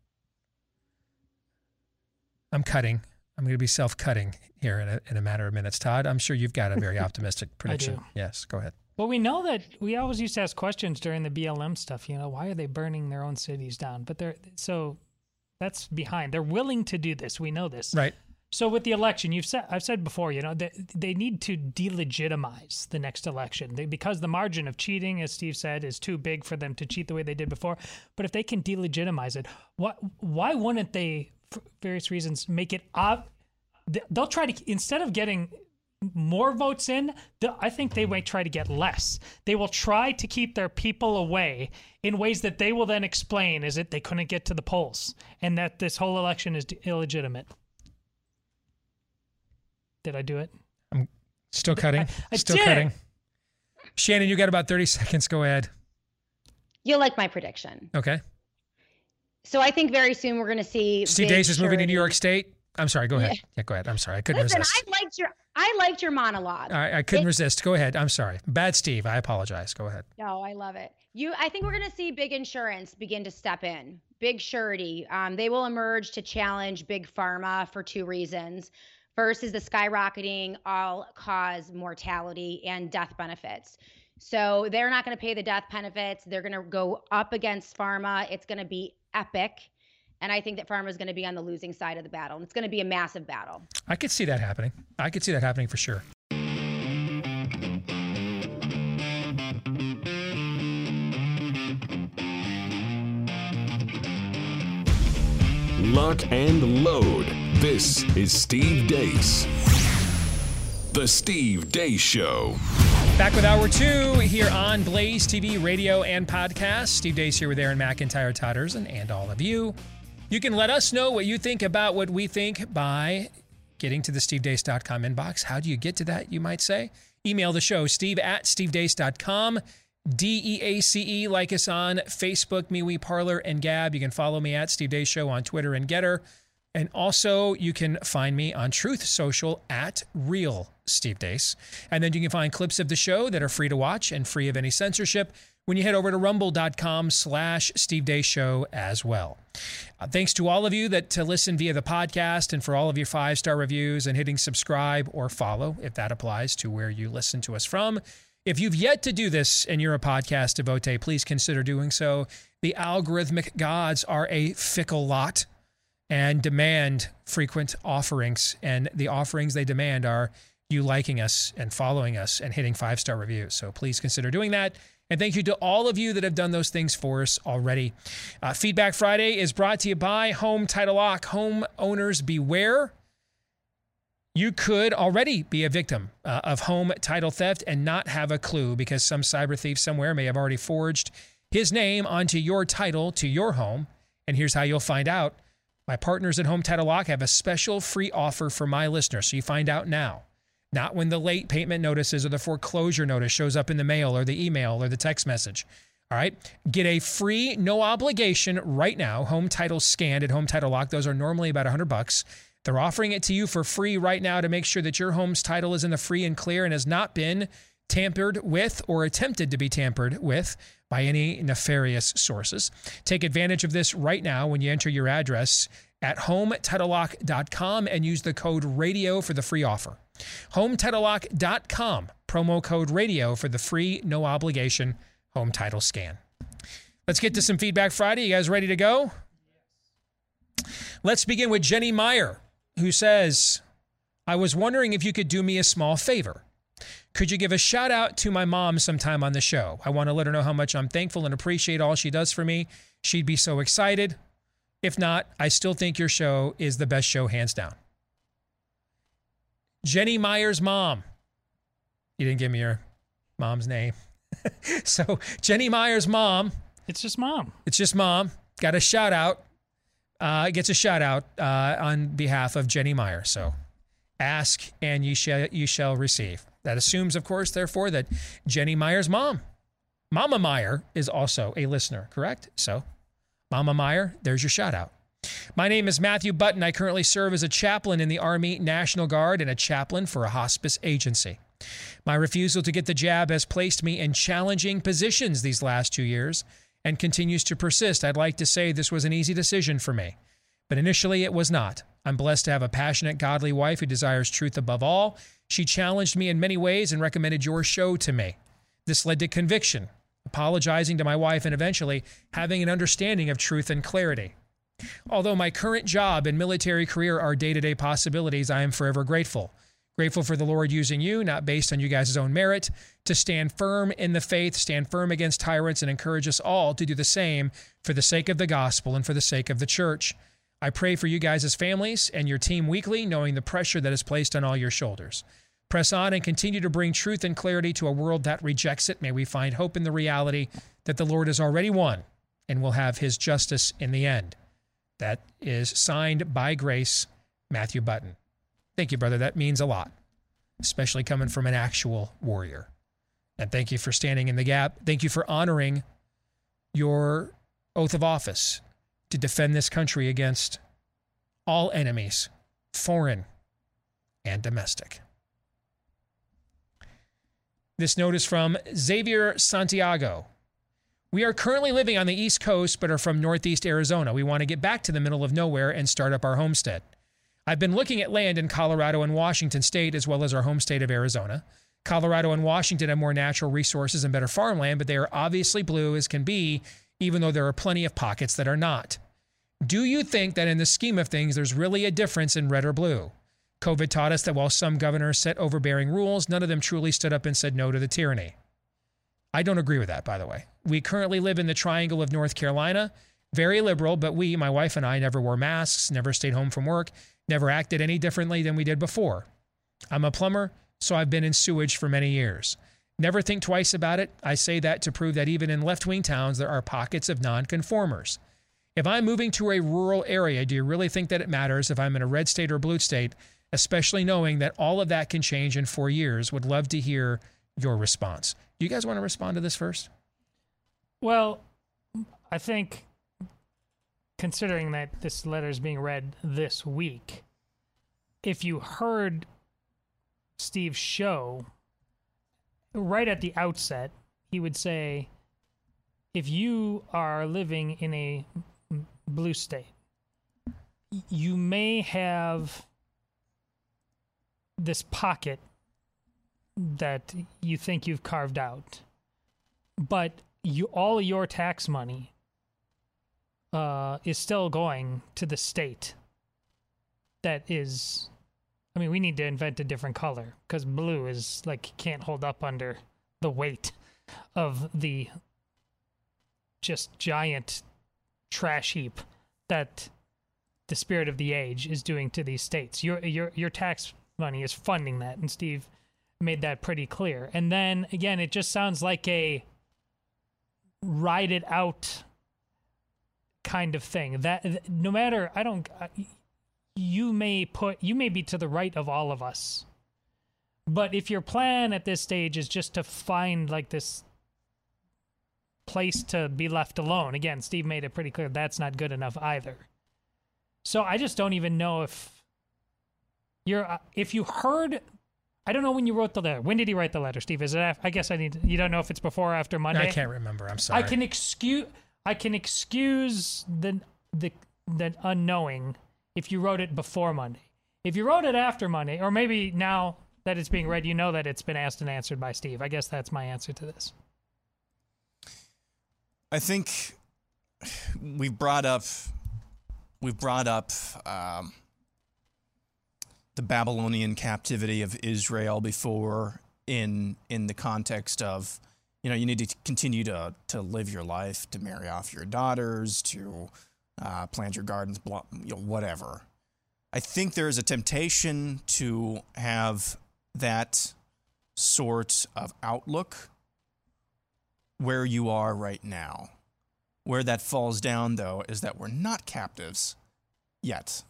I'm cutting. I'm going to be self cutting here in a, in a matter of minutes. Todd, I'm sure you've got a very optimistic prediction. Yes, go ahead. Well, we know that we always used to ask questions during the BLM stuff. You know, why are they burning their own cities down? But they're so that's behind. They're willing to do this. We know this. Right. So with the election, you've said I've said before, you know, they, they need to delegitimize the next election they, because the margin of cheating, as Steve said, is too big for them to cheat the way they did before. But if they can delegitimize it, what? Why wouldn't they, for various reasons, make it up? They'll try to instead of getting more votes in, I think they might try to get less. They will try to keep their people away in ways that they will then explain is it they couldn't get to the polls and that this whole election is illegitimate. Did I do it? I'm still cutting. I still did. cutting. Shannon, you got about 30 seconds. Go ahead. You'll like my prediction. Okay. So I think very soon we're going to see Steve big Deace is moving to New York State. I'm sorry. Go ahead. Yeah. Yeah, go ahead. I'm sorry. I couldn't Listen, resist. I liked your I liked your monologue. I, I couldn't It- resist. Go ahead. I'm sorry. Bad Steve. I apologize. Go ahead. No, I love it. You, I think we're going to see big insurance begin to step in. Big surety. Um, they will emerge to challenge big pharma for two reasons. First is the skyrocketing all-cause mortality and death benefits. So they're not going to pay the death benefits. They're going to go up against pharma. It's going to be epic. And I think that pharma is going to be on the losing side of the battle. And it's going to be a massive battle. I could see that happening. I could see that happening for sure. Lock and load. This is Steve Deace. The Steve Deace Show. Back with hour two here on Blaze TV, radio, and podcast. Steve Deace here with Aaron McIntyre, Todd Erzen, and all of you. You can let us know what you think about what we think by getting to the stevedeace.com inbox. How do you get to that, you might say? Email the show, steve at stevedeace.com. D E A C E. Like us on Facebook, MeWe, Parler, and Gab. You can follow me at Steve Deace Show on Twitter and Gettr. And also, you can find me on Truth Social at Real Steve Deace. And then you can find clips of the show that are free to watch and free of any censorship when you head over to rumble.com slash Steve Deace Show as well. Uh, thanks to all of you that to listen via the podcast and for all of your five star reviews and hitting subscribe or follow if that applies to where you listen to us from. If you've yet to do this and you're a podcast devotee, please consider doing so. The algorithmic gods are a fickle lot and demand frequent offerings. And the offerings they demand are you liking us and following us and hitting five star reviews. So please consider doing that. And thank you to all of you that have done those things for us already. Uh, Feedback Friday is brought to you by Home Title Lock. Home owners beware. You could already be a victim uh, of home title theft and not have a clue because some cyber thief somewhere may have already forged his name onto your title to your home. And here's how you'll find out. My partners at Home Title Lock have a special free offer for my listeners, so you find out now. Not when the late payment notices or the foreclosure notice shows up in the mail or the email or the text message. All right. Get a free, no obligation right now home title scanned at Home Title Lock. Those are normally about 100 bucks. They're offering it to you for free right now to make sure that your home's title is in the free and clear and has not been tampered with or attempted to be tampered with by any nefarious sources. Take advantage of this right now when you enter your address at hometitlelock.com and use the code radio for the free offer. hometitlelock.com promo code radio for the free no obligation home title scan. Let's get to some feedback Friday. You guys ready to go? Let's begin with Jenny Meyer. who says, I was wondering if you could do me a small favor. Could you give a shout out to my mom sometime on the show? I want to let her know how much I'm thankful and appreciate all she does for me. She'd be so excited. If not, I still think your show is the best show, hands down. Jenny Meyer's mom. You didn't give me your mom's name. so, Jenny Meyer's mom. It's just mom. It's just mom. Got a shout out. Uh, gets a shout out uh, on behalf of Jenny Meyer. So, ask and you shall you shall receive. That assumes, of course, therefore, that Jenny Meyer's mom, Mama Meyer, is also a listener. Correct? So, Mama Meyer, there's your shout out. My name is Matthew Button. I currently serve as a chaplain in the Army National Guard and a chaplain for a hospice agency. My refusal to get the jab has placed me in challenging positions these last two years and continues to persist. I'd like to say this was an easy decision for me, but initially it was not. I'm blessed to have a passionate, godly wife who desires truth above all. She challenged me in many ways and recommended your show to me. This led to conviction, apologizing to my wife, and eventually having an understanding of truth and clarity. Although my current job and military career are day to day possibilities, I am forever grateful. Grateful for the Lord using you, not based on you guys' own merit, to stand firm in the faith, stand firm against tyrants, and encourage us all to do the same for the sake of the gospel and for the sake of the church. I pray for you guys as families and your team weekly, knowing the pressure that is placed on all your shoulders. Press on and continue to bring truth and clarity to a world that rejects it. May we find hope in the reality that the Lord has already won and will have his justice in the end. That is signed by grace, Matthew Button. Thank you, brother. That means a lot, especially coming from an actual warrior. And thank you for standing in the gap. Thank you for honoring your oath of office to defend this country against all enemies, foreign and domestic. This note is from Xavier Santiago. We are currently living on the East Coast, but are from Northeast Arizona. We want to get back to the middle of nowhere and start up our homestead. I've been looking at land in Colorado and Washington state, as well as our home state of Arizona. Colorado and Washington have more natural resources and better farmland, but they are obviously blue as can be, even though there are plenty of pockets that are not. Do you think that in the scheme of things, there's really a difference in red or blue? COVID taught us that while some governors set overbearing rules, none of them truly stood up and said no to the tyranny. I don't agree with that, by the way. We currently live in the triangle of North Carolina, very liberal, but we, my wife and I, never wore masks, never stayed home from work, never acted any differently than we did before. I'm a plumber, so I've been in sewage for many years. Never think twice about it. I say that to prove that even in left wing towns, there are pockets of nonconformers. If I'm moving to a rural area, do you really think that it matters if I'm in a red state or blue state, especially knowing that all of that can change in four years? Would love to hear your response. Do you guys want to respond to this first? Well, I think considering that this letter is being read this week, if you heard Steve's show right at the outset, he would say, if you are living in a blue state, you may have this pocket that you think you've carved out, but you all your tax money uh, is still going to the state. That is I mean, we need to invent a different color because blue is like can't hold up under the weight of the just giant trash heap that the spirit of the age is doing to these states. Your your your tax money is funding that, and Steve made that pretty clear. And then again, it just sounds like a ride it out kind of thing. That no matter, I don't. You may put you may be to the right of all of us, but if your plan at this stage is just to find like this place to be left alone, again, Steve made it pretty clear that's not good enough either. So I just don't even know if you're uh, if you heard I don't know when you wrote the letter. When did he write the letter, Steve? Is it? After, I guess I need. To, you don't know if it's before or after Monday. I can't remember. I'm sorry. I can excuse. I can excuse the the the unknowing if you wrote it before Monday. If you wrote it after Monday, or maybe now that it's being read, you know that it's been asked and answered by Steve. I guess that's my answer to this. I think we've brought up we've brought up um, the Babylonian captivity of Israel before in in the context of you know you need to continue to to live your life, to marry off your daughters, to uh, plant your gardens, blah, you know, whatever. I think there is a temptation to have that sort of outlook where you are right now. Where that falls down, though, is that we're not captives yet.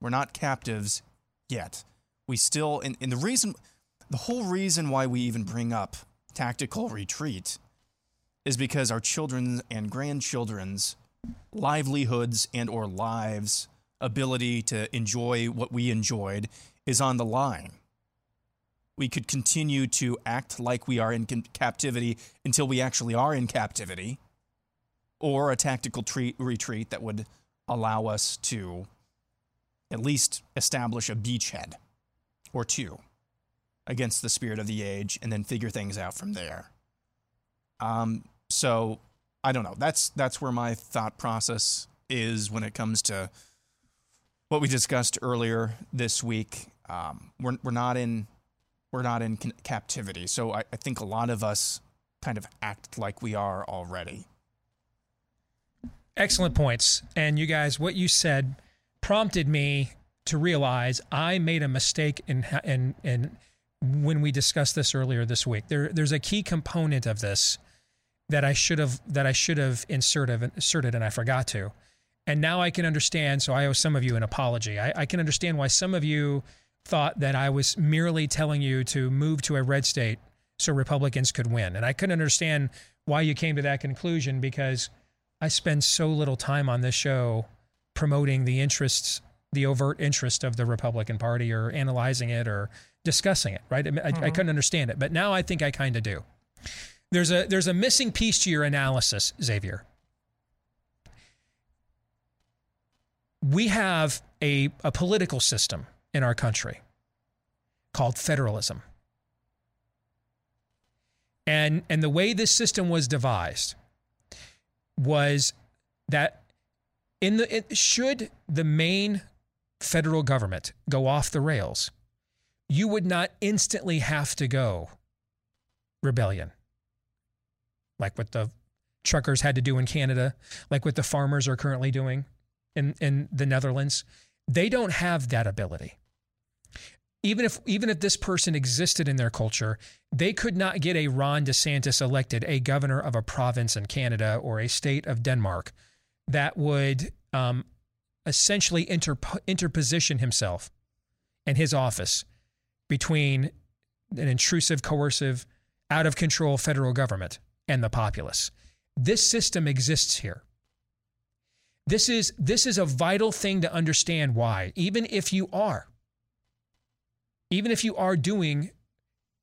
We're not captives yet. We still, and, and the reason, the whole reason why we even bring up tactical retreat is because our children's and grandchildren's livelihoods and or lives ability to enjoy what we enjoyed is on the line we could continue to act like we are in captivity until we actually are in captivity or a tactical treat, retreat that would allow us to at least establish a beachhead or two against the spirit of the age and then figure things out from there um, so I don't know. That's that's where my thought process is when it comes to what we discussed earlier this week. Um, we're we're not in we're not in captivity, so I, I think a lot of us kind of act like we are already. Excellent points, and you guys, what you said prompted me to realize I made a mistake in in in when we discussed this earlier this week. There, there's a key component of this that I should have that I should have inserted inserted and I forgot to. And now I can understand. So I owe some of you an apology. I, I can understand why some of you thought that I was merely telling you to move to a red state so Republicans could win. And I couldn't understand why you came to that conclusion because I spend so little time on this show promoting the interests, the overt interest of the Republican Party or analyzing it or discussing it, right? I, mm-hmm. I couldn't understand it. But now I think I kind of do. There's a there's a missing piece to your analysis, Xavier. We have a, a political system in our country called federalism. And and the way this system was devised was that in the should the main federal government go off the rails, you would not instantly have to go rebellion like what the truckers had to do in Canada, like what the farmers are currently doing in, in the Netherlands. They don't have that ability. Even if even if this person existed in their culture, they could not get a Ron DeSantis elected a governor of a province in Canada or a state of Denmark that would um, essentially interp- interposition himself and his office between an intrusive, coercive, out of control federal government and the populace. This system exists here. This is, this is a vital thing to understand why, even if you are, even if you are doing,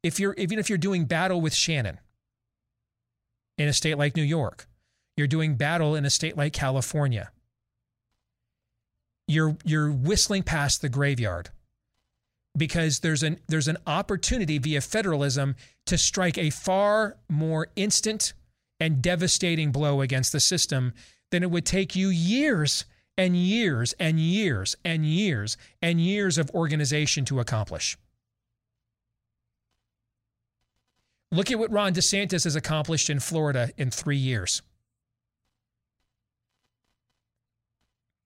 if you're, even if you're doing battle with Shannon in a state like New York, you're doing battle in a state like California, you're, you're whistling past the graveyard because there's an there's an opportunity via federalism to strike a far more instant and devastating blow against the system than it would take you years and years and years and years and years of organization to accomplish. Look at what Ron DeSantis has accomplished in Florida in 3 years.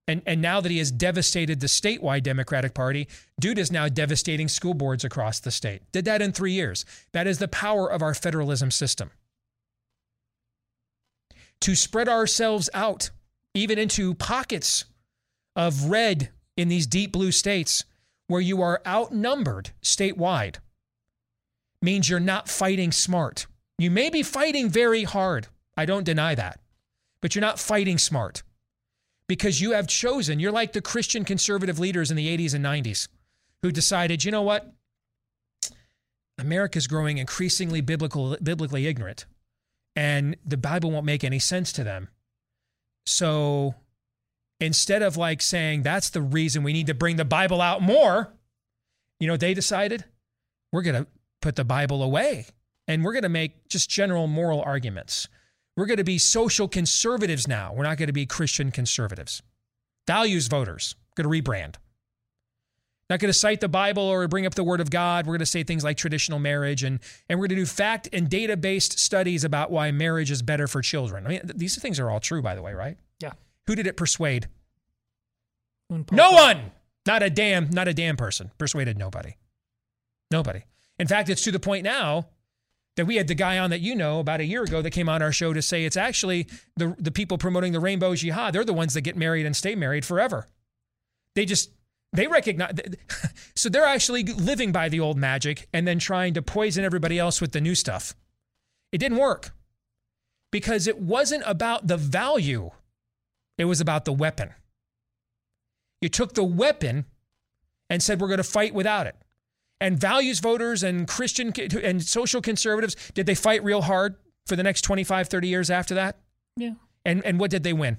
And, and now that he has devastated the statewide Democratic Party, dude is now devastating school boards across the state. Did that in three years. That is the power of our federalism system. To spread ourselves out, even into pockets of red in these deep blue states where you are outnumbered statewide, means you're not fighting smart. You may be fighting very hard. I don't deny that. But you're not fighting smart because you have chosen, you're like the Christian conservative leaders in the 80s and 90s who decided, you know what? America's growing increasingly biblical, biblically ignorant, and the Bible won't make any sense to them. So instead of like saying that's the reason we need to bring the Bible out more, you know, they decided we're going to put the Bible away and we're going to make just general moral arguments. We're going to be social conservatives now. We're not going to be Christian conservatives. Values voters. Going to rebrand. Not going to cite the Bible or bring up the Word of God. We're going to say things like traditional marriage, and, and we're going to do fact and data based studies about why marriage is better for children. I mean, th- these things are all true, by the way, right? Yeah. Who did it persuade? No one. Not a damn, not a damn person. Persuaded nobody. Nobody. In fact, it's to the point now that we had the guy on that you know about a year ago that came on our show to say it's actually the the people promoting the rainbow jihad. They're the ones that get married and stay married forever. They just they recognize so they're actually living by the old magic and then trying to poison everybody else with the new stuff. It didn't work because it wasn't about the value. It was about the weapon. You took the weapon and said, we're going to fight without it. And values voters and Christian and social conservatives, did they fight real hard for the next 25, 30 years after that? Yeah. And, and what did they win?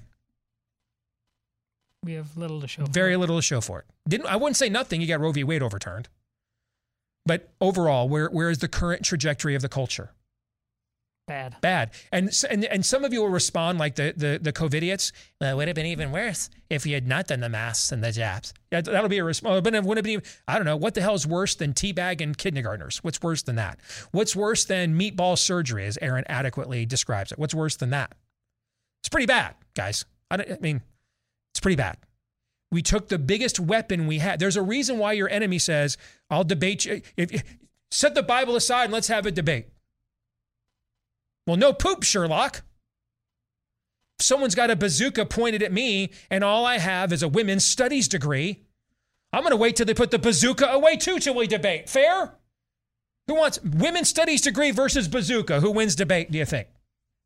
We have little to show. for Very little to show for it. Didn't I wouldn't say nothing. You got Roe v. Wade overturned. But overall, where where is the current trajectory of the culture? Bad. Bad. And and and some of you will respond like the the the COVIDiots. Well, it would have been even worse if we had not done the masks and the jabs. Yeah, that'll be a response. But it wouldn't have been. I don't know what the hell is worse than teabagging kindergartners. What's worse than that? What's worse than meatball surgery, as Aaron adequately describes it? What's worse than that? It's pretty bad, guys. I, I mean, it's pretty bad. We took the biggest weapon we had. There's a reason why your enemy says, "I'll debate you." If, if- set the Bible aside and let's have a debate. Well, no poop, Sherlock. Someone's got a bazooka pointed at me and all I have is a women's studies degree, I'm going to wait till they put the bazooka away too till we debate. Fair? Who wants women's studies degree versus bazooka? Who wins debate, do you think?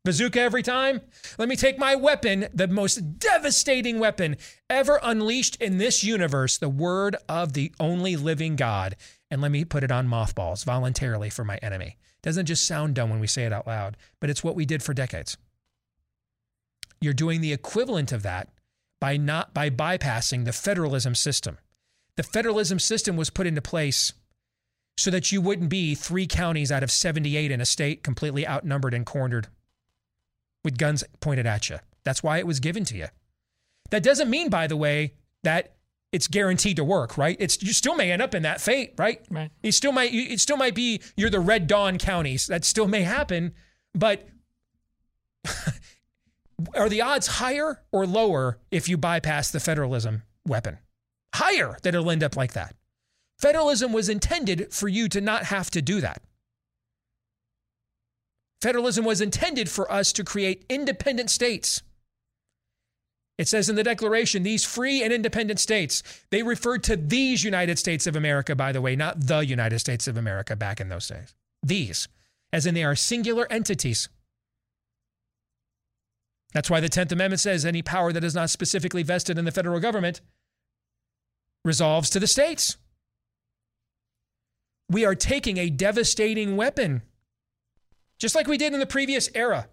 Bazooka every time? Let me take my weapon, the most devastating weapon ever unleashed in this universe, the word of the only living God, and let me put it on mothballs voluntarily for my enemy. Doesn't just sound dumb when we say it out loud, but it's what we did for decades. You're doing the equivalent of that by not by bypassing the federalism system. The federalism system was put into place so that you wouldn't be three counties out of 78 in a state completely outnumbered and cornered with guns pointed at you. That's why it was given to you. That doesn't mean, by the way, that it's guaranteed to work, right? It's you still may end up in that fate, right? Right. It still might you- it still might be you're the red dawn counties. That still may happen, but are the odds higher or lower if you bypass the federalism weapon? Higher that it'll end up like that. Federalism was intended for you to not have to do that. Federalism was intended for us to create independent states. It says in the Declaration, these free and independent states, they referred to these United States of America, by the way, not the United States of America back in those days. These, as in they are singular entities. That's why the 10th Amendment says any power that is not specifically vested in the federal government resolves to the states. We are taking a devastating weapon, just like we did in the previous era.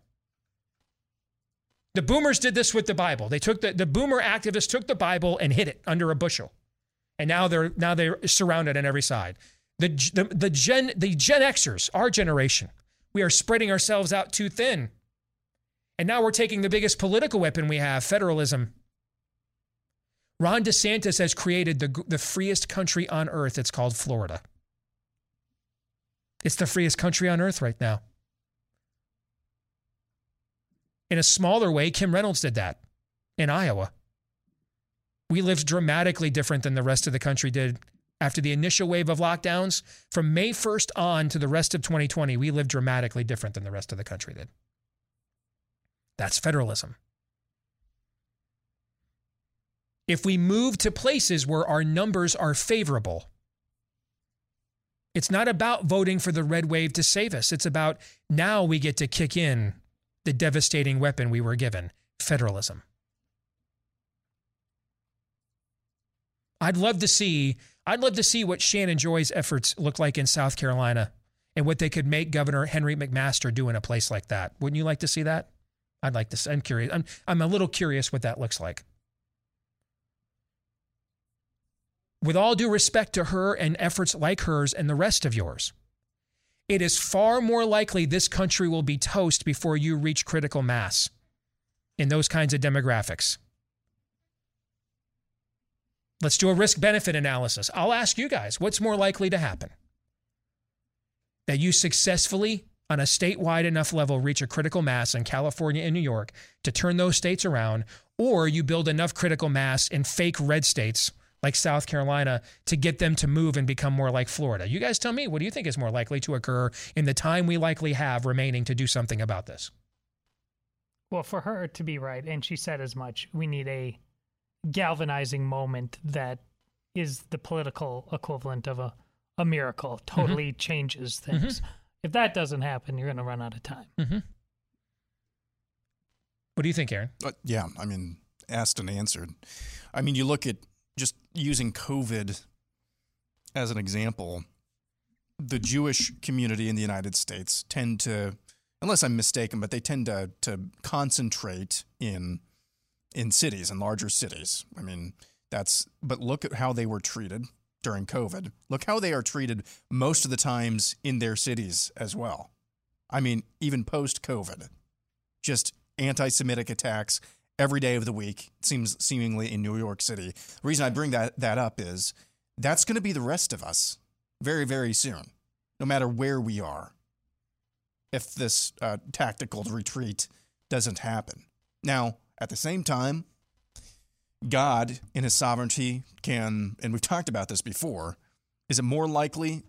The boomers did this with the Bible. They took the, the boomer activists took the Bible and hid it under a bushel. And now they're now they're surrounded on every side. The, the, the Gen the Gen Xers, our generation, we are spreading ourselves out too thin. And now we're taking the biggest political weapon we have, federalism. Ron DeSantis has created the, the freest country on earth. It's called Florida. It's the freest country on earth right now. In a smaller way, Kim Reynolds did that in Iowa. We lived dramatically different than the rest of the country did after the initial wave of lockdowns. From May 1st on to the rest of 2020, we lived dramatically different than the rest of the country did. That's federalism. If we move to places where our numbers are favorable, it's not about voting for the red wave to save us. It's about now we get to kick in the devastating weapon we were given federalism. I'd love to see I'd love to see what Shannon Joy's efforts look like in South Carolina and what they could make Governor Henry McMaster do in a place like that. Wouldn't you like to see that? I'd like to see, I'm curious. I'm I'm a little curious what that looks like. With all due respect to her and efforts like hers and the rest of yours, it is far more likely this country will be toast before you reach critical mass in those kinds of demographics. Let's do a risk benefit analysis. I'll ask you guys what's more likely to happen? That you successfully, on a statewide enough level, reach a critical mass in California and New York to turn those states around, or you build enough critical mass in fake red states like South Carolina to get them to move and become more like Florida. You guys tell me, what do you think is more likely to occur in the time we likely have remaining to do something about this? Well, for her to be right, and she said as much, we need a galvanizing moment that is the political equivalent of a, a miracle, totally changes things. If that doesn't happen, you're going to run out of time. Mm-hmm. What do you think, Aaron? Uh, yeah, I mean, asked and answered. I mean, you look at just using COVID as an example. The Jewish community in the United States tend to, unless I'm mistaken, but they tend to to concentrate in in cities and larger cities. I mean, that's but look at how they were treated during COVID. Look how they are treated most of the times in their cities as well. I mean, even post COVID, just anti Semitic attacks every day of the week, seems seemingly in New York City. The reason I bring that, that up is that's going to be the rest of us very, very soon, no matter where we are, if this uh, tactical retreat doesn't happen. Now, at the same time, God, in his sovereignty, can, and we've talked about this before, is it more likely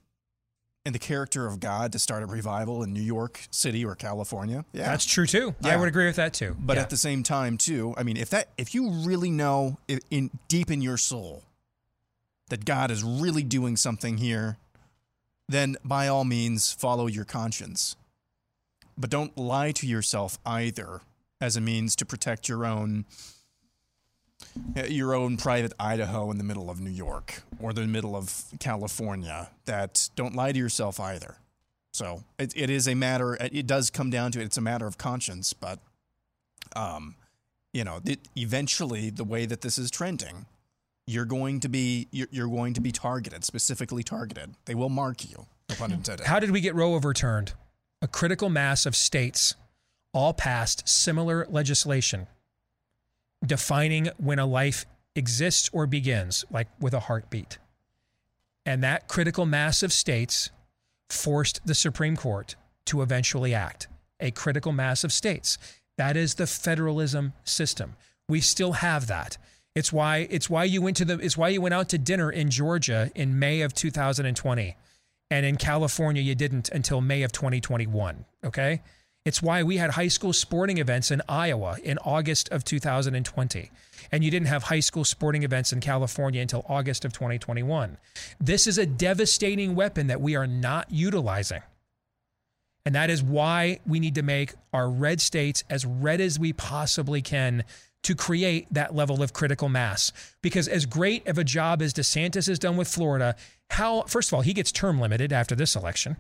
in the character of God to start a revival in New York City or California? Yeah. That's true too. Yeah. I would agree with that too. But Yeah. at the same time, too, I mean, if that if you really know i- in deep in your soul that God is really doing something here, then by all means follow your conscience. But don't lie to yourself either as a means to protect your own uh, your own private Idaho in the middle of New York or the middle of California. That don't lie to yourself either. So it, it is a matter. It does come down to it. It's a matter of conscience, but um, you know, it, eventually the way that this is trending, you're going to be you're, you're going to be targeted, specifically targeted. They will mark you. No pun intended. How did we get Roe overturned? A critical mass of states all passed similar legislation defining when a life exists or begins, like with a heartbeat. And that critical mass of states forced the Supreme Court to eventually act. A critical mass of states. That is the federalism system. We still have that. It's why it's why you went to the it's why you went out to dinner in Georgia in May of 2020 and in California you didn't until May of 2021, okay? It's why we had high school sporting events in Iowa in August of 2020 and you didn't have high school sporting events in California until August of 2021. This is a devastating weapon that we are not utilizing. And that is why we need to make our red states as red as we possibly can to create that level of critical mass. Because as great of a job as DeSantis has done with Florida, how, first of all, he gets term limited after this election.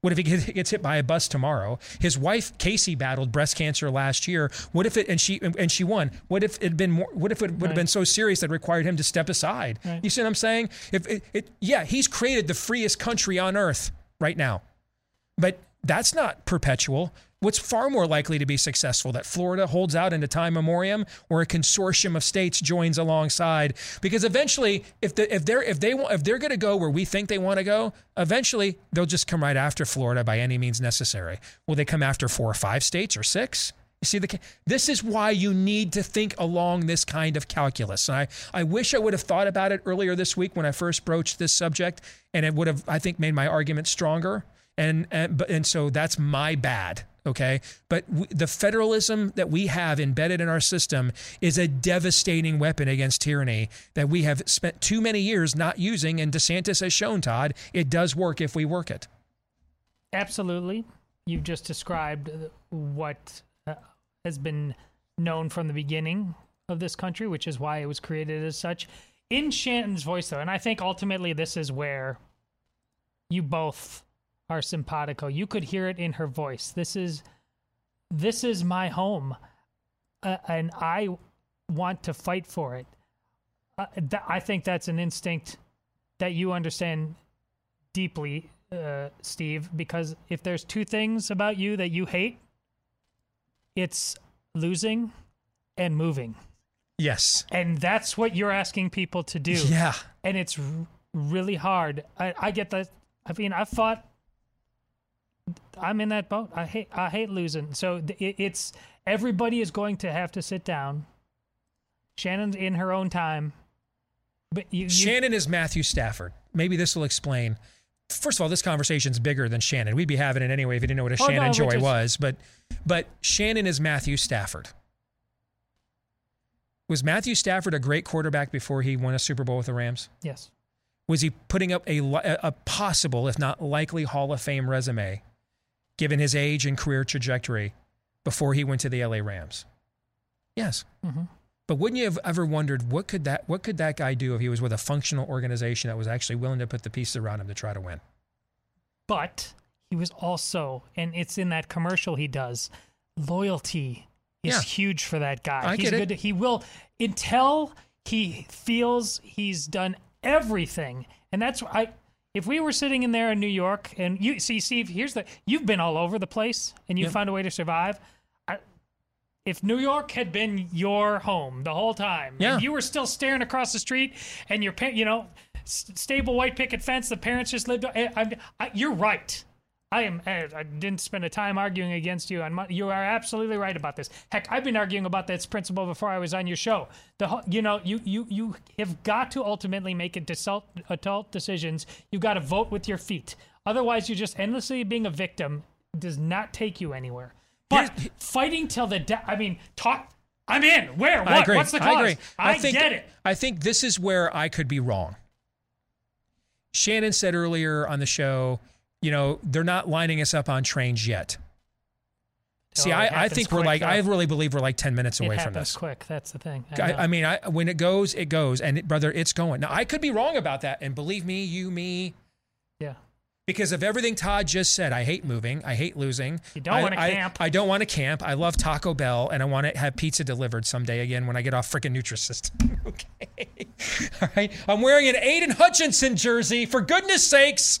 What if he gets- hit by a bus tomorrow? His wife Casey battled breast cancer last year. What if it and she and she won? What if it had been more? What if it would have been so serious that it required him to step aside? Right. You see what I'm saying? If it, it, yeah, he's created the freest country on earth right now, but that's not perpetual. What's far more likely to be successful that Florida holds out into time memoriam, or a consortium of states joins alongside? Because eventually, if the, if they're if they if they're going to go where we think they want to go, eventually they'll just come right after Florida by any means necessary. Will they come after four or five states or six? You see, the this is why you need to think along this kind of calculus. And I, I wish I would have thought about it earlier this week when I first broached this subject, and it would have, I think, made my argument stronger. And and and so that's my bad. Okay, but w- the federalism that we have embedded in our system is a devastating weapon against tyranny that we have spent too many years not using. And DeSantis has shown, Todd, it does work if we work it. Absolutely. You've just described uh, what uh, has been known from the beginning of this country, which is why it was created as such. In Shannon's voice, though, and I think ultimately this is where you both are simpatico. You could hear it in her voice. This is this is my home, uh, and I want to fight for it. Uh, th- I think that's an instinct that you understand deeply, uh, Steve, because if there's two things about you that you hate, it's losing and moving. Yes. And that's what you're asking people to do. Yeah. And it's r- really hard. I, I get that. I mean, I've fought. I'm in that boat. I hate. I hate losing. So it, it's everybody is going to have to sit down. Shannon's in her own time. But you, you Shannon is Matthew Stafford. Maybe this will explain. First of all, this conversation's bigger than Shannon. We'd be having it anyway if you didn't know what a Oh, Shannon we're Joy just- was. But but Shannon is Matthew Stafford. Was Matthew Stafford a great quarterback before he won a Super Bowl with the Rams? yes. Was he putting up a, a possible, if not likely, Hall of Fame resume, given his age and career trajectory, before he went to the LA Rams? Yes. hmm But wouldn't you have ever wondered what could that what could that guy do if he was with a functional organization that was actually willing to put the pieces around him to try to win? But he was also, and it's in that commercial he does. Loyalty is Yeah. huge for that guy. I He's get it. good. He will until he feels he's done everything, and that's I. If we were sitting in there in New York, and you see, Steve, here's the you've been all over the place, and you Yep. found a way to survive. I, if New York had been your home the whole time, Yeah. you were still staring across the street, and your you know, stable white picket fence, the parents just lived. Eh, I, I, I, you're right. I am. I I didn't spend a time arguing against you. On you are absolutely right about this. Heck, I've been arguing about this principle before I was on your show. The you know you you you have got to ultimately make adult adult decisions. You've got to vote with your feet. Otherwise, you're just endlessly being a victim. Does not take you anywhere. But fighting till the death. I mean, talk. I'm in. Where? What? I agree. What's the cause? I agree. I, think, get it. I think this is where I could be wrong. Shannon said earlier on the show, you know, they're not lining us up on trains yet. See, Oh, I, I think we're like, I really believe we're like 10 minutes It away from this. quick. That's the thing. I, know. I mean, I, when it goes, it goes. And it, brother, it's going. Now, I could be wrong about that. And believe me, you, me, yeah. because of everything Todd just said. I hate moving. I hate losing. You don't I- wanna camp. I don't want to camp. I love Taco Bell, and I want to have pizza delivered someday again when I get off freaking Nutrisystem. okay. All right. I'm wearing an Aidan Hutchinson jersey, for goodness sakes.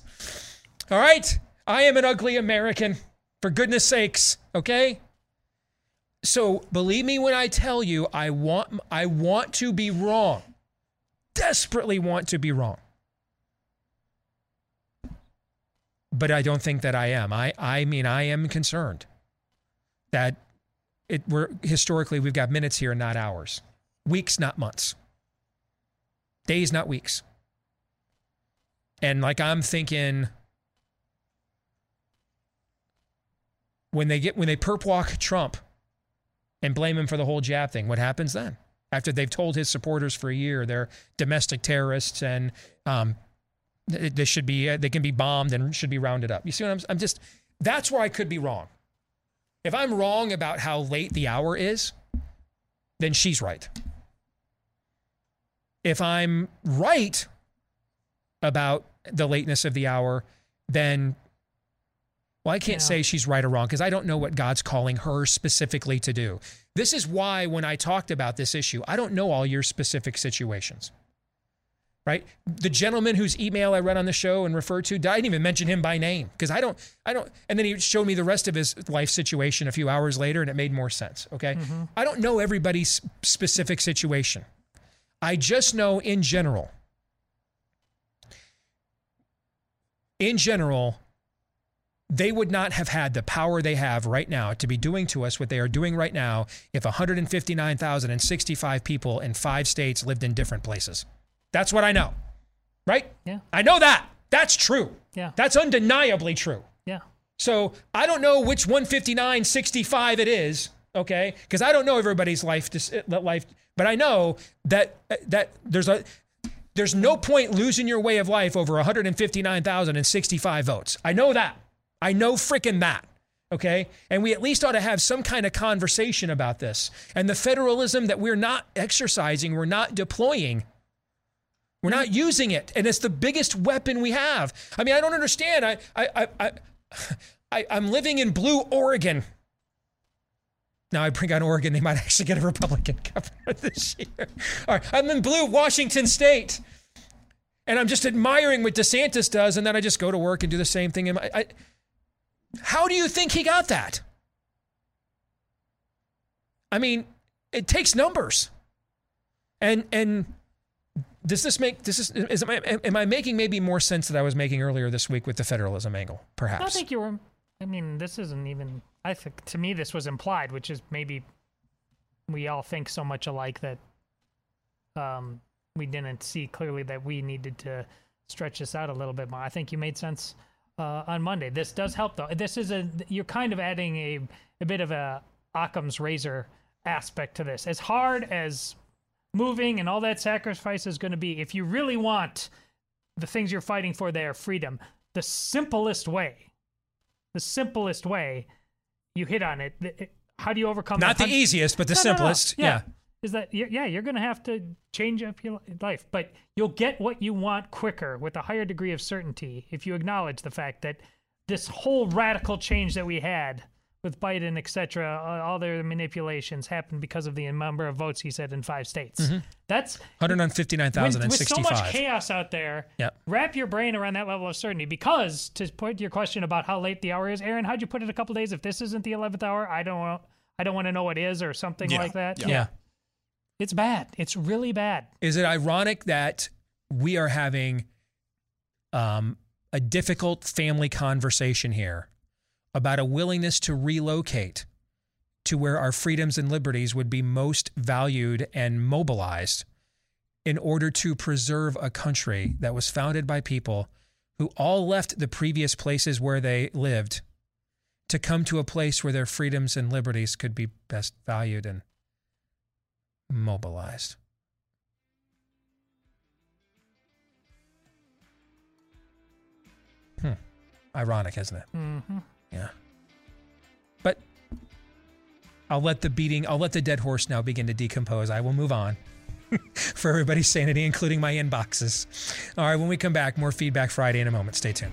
All right. I am an ugly American, for goodness sakes. Okay. So believe me when I tell you, I want I want to be wrong. Desperately want to be wrong. But I don't think that I am. I I mean I am concerned that it we're historically we've got minutes here, not hours. Weeks, not months. Days, not weeks. And like I'm thinking when they get when they perp walk Trump and blame him for the whole jab thing, what happens then? After they've told his supporters for a year they're domestic terrorists and um, they should be they can be bombed and should be rounded up. You see what I'm? I'm just that's where I could be wrong. If I'm wrong about how late the hour is, then she's right. If I'm right about the lateness of the hour, then well, I can't say she's right or wrong because I don't know what God's calling her specifically to do. This is why when I talked about this issue, I don't know all your specific situations. Right? The gentleman whose email I read on the show and referred to, I didn't even mention him by name because I don't, I don't, and then he showed me the rest of his life situation a few hours later and it made more sense. Okay. Mm-hmm. I don't know everybody's specific situation. I just know in general, in general, they would not have had the power they have right now to be doing to us what they are doing right now if 159,065 people in five states lived in different places. That's what I know. Right? Yeah. I know that. That's true. Yeah. That's undeniably true. Yeah. So I don't know which 159, 65 it is, okay? Because I don't know everybody's life, uh, life, but I know that uh, that there's a there's no point losing your way of life over 159,065 votes. I know that. I know freaking that. Okay. And we at least ought to have some kind of conversation about this. And the federalism that we're not exercising, we're not deploying. We're not using it. And it's the biggest weapon we have. I mean, I don't understand. I I I, I, I'm living in blue Oregon. Now I bring on Oregon, they might actually get a Republican governor this year. All right, I'm in blue Washington State, and I'm just admiring what DeSantis does, and then I just go to work and do the same thing. In my, I, how do you think he got that? I mean, it takes numbers. And and does this make this is is am I, am I making maybe more sense that I was making earlier this week with the federalism angle? Perhaps. I think you were. I mean, this isn't even. I think to me this was implied, which is maybe we all think so much alike that um, we didn't see clearly that we needed to stretch this out a little bit more. I think you made sense uh, on Monday. This does help though. This is a you're kind of adding a a bit of a Occam's razor aspect to this. As hard as moving and all that sacrifice is going to be, if you really want the things you're fighting for there, freedom, the simplest way, the simplest way, you hit on it. how do you overcome? Not the easiest, but the No, no, no. simplest. Yeah. Yeah. Is that yeah? You're going to have to change up your life, but you'll get what you want quicker with a higher degree of certainty if you acknowledge the fact that this whole radical change that we had with Biden, et cetera, all their manipulations happened because of the number of votes he said in five states. Mhm. That's 159,000 with, with so much chaos out there. Yep. Wrap your brain around that level of certainty because to put your question about how late the hour is, Aaron, how'd you put it a couple days? If this isn't the eleventh hour, I don't want, I don't want to know what is or something Yeah. like that. Yeah. Yeah. It's bad. It's really bad. Is it ironic that we are having um, a difficult family conversation here about a willingness to relocate to where our freedoms and liberties would be most valued and mobilized in order to preserve a country that was founded by people who all left the previous places where they lived to come to a place where their freedoms and liberties could be best valued and mobilized. Hmm. Ironic, isn't it? Mm-hmm. Yeah. But I'll let the beating, I'll let the dead horse now begin to decompose. I will move on for everybody's sanity, including my inboxes. All right, when we come back, more Feedback Friday in a moment. Stay tuned.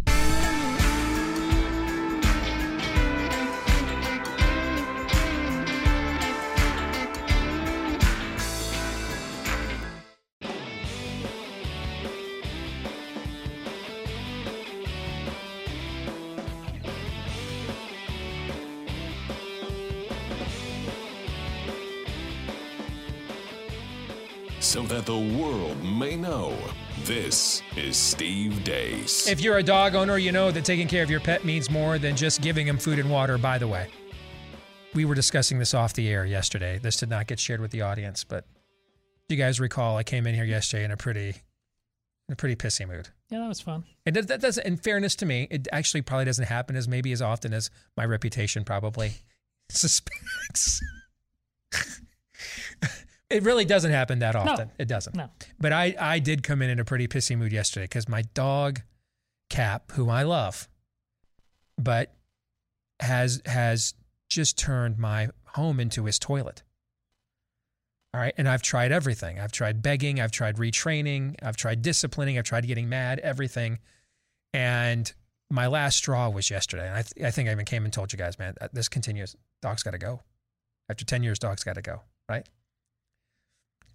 So that the world may know. This is Steve Deace. If you're a dog owner, you know that taking care of your pet means more than just giving him food and water, by the way. We were discussing this off the air yesterday. This did not get shared with the audience, but if you guys recall, I came in here yesterday in a pretty in a pretty pissy mood. Yeah, that was fun. And that, that doesn't, in fairness to me, it actually probably doesn't happen as maybe as often as my reputation probably suspects. it really doesn't happen that often. It doesn't. No. But I, I did come in in a pretty pissy mood yesterday because my dog, Cap, who I love, but has has just turned my home into his toilet. All right. And I've tried everything. I've tried begging. I've tried retraining. I've tried disciplining. I've tried getting mad, everything. And my last straw was yesterday. And I, th- I think I even came and told you guys, man, uh, this continues. Dog's got to go. After 10 years, dog's got to go. Right.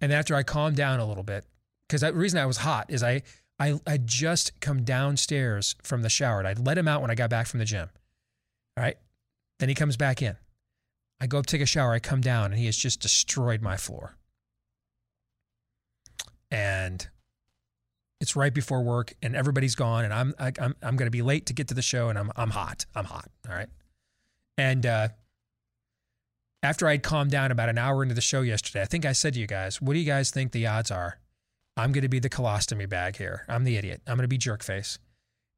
And after I calmed down a little bit, because the reason I was hot is I, I, I just come downstairs from the shower. And I'd let him out when I got back from the gym. All right. Then he comes back in. I go up take a shower. I come down and he has just destroyed my floor. And it's right before work and everybody's gone and I'm I, I'm I'm going to be late to get to the show and I'm I'm hot. I'm hot. All right. And uh, after I'd calmed down about an hour into the show yesterday, I think I said to you guys, "What do you guys think the odds are? I'm going to be the colostomy bag here. I'm the idiot. I'm going to be jerk face.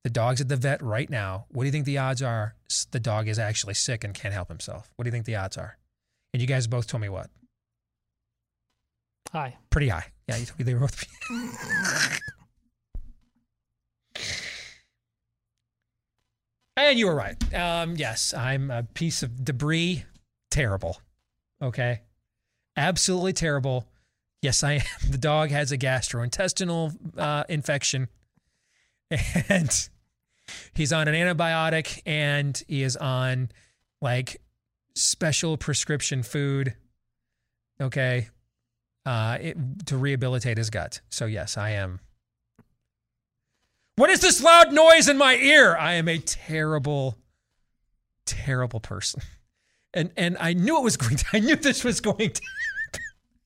The dog's at the vet right now. What do you think the odds are? The dog is actually sick and can't help himself. What do you think the odds are? And you guys both told me what? High. Pretty high. Yeah, you told me they were both. and you were right. Um, yes, I'm a piece of debris. Terrible. Okay. Absolutely terrible. Yes, I am. The dog has a gastrointestinal uh, infection. And He's on an antibiotic and he is on like special prescription food. Okay. Uh, it, to rehabilitate his gut. So, yes, I am. What is this loud noise in my ear? I am a terrible, terrible person. And and I knew it was going to, I knew this was going to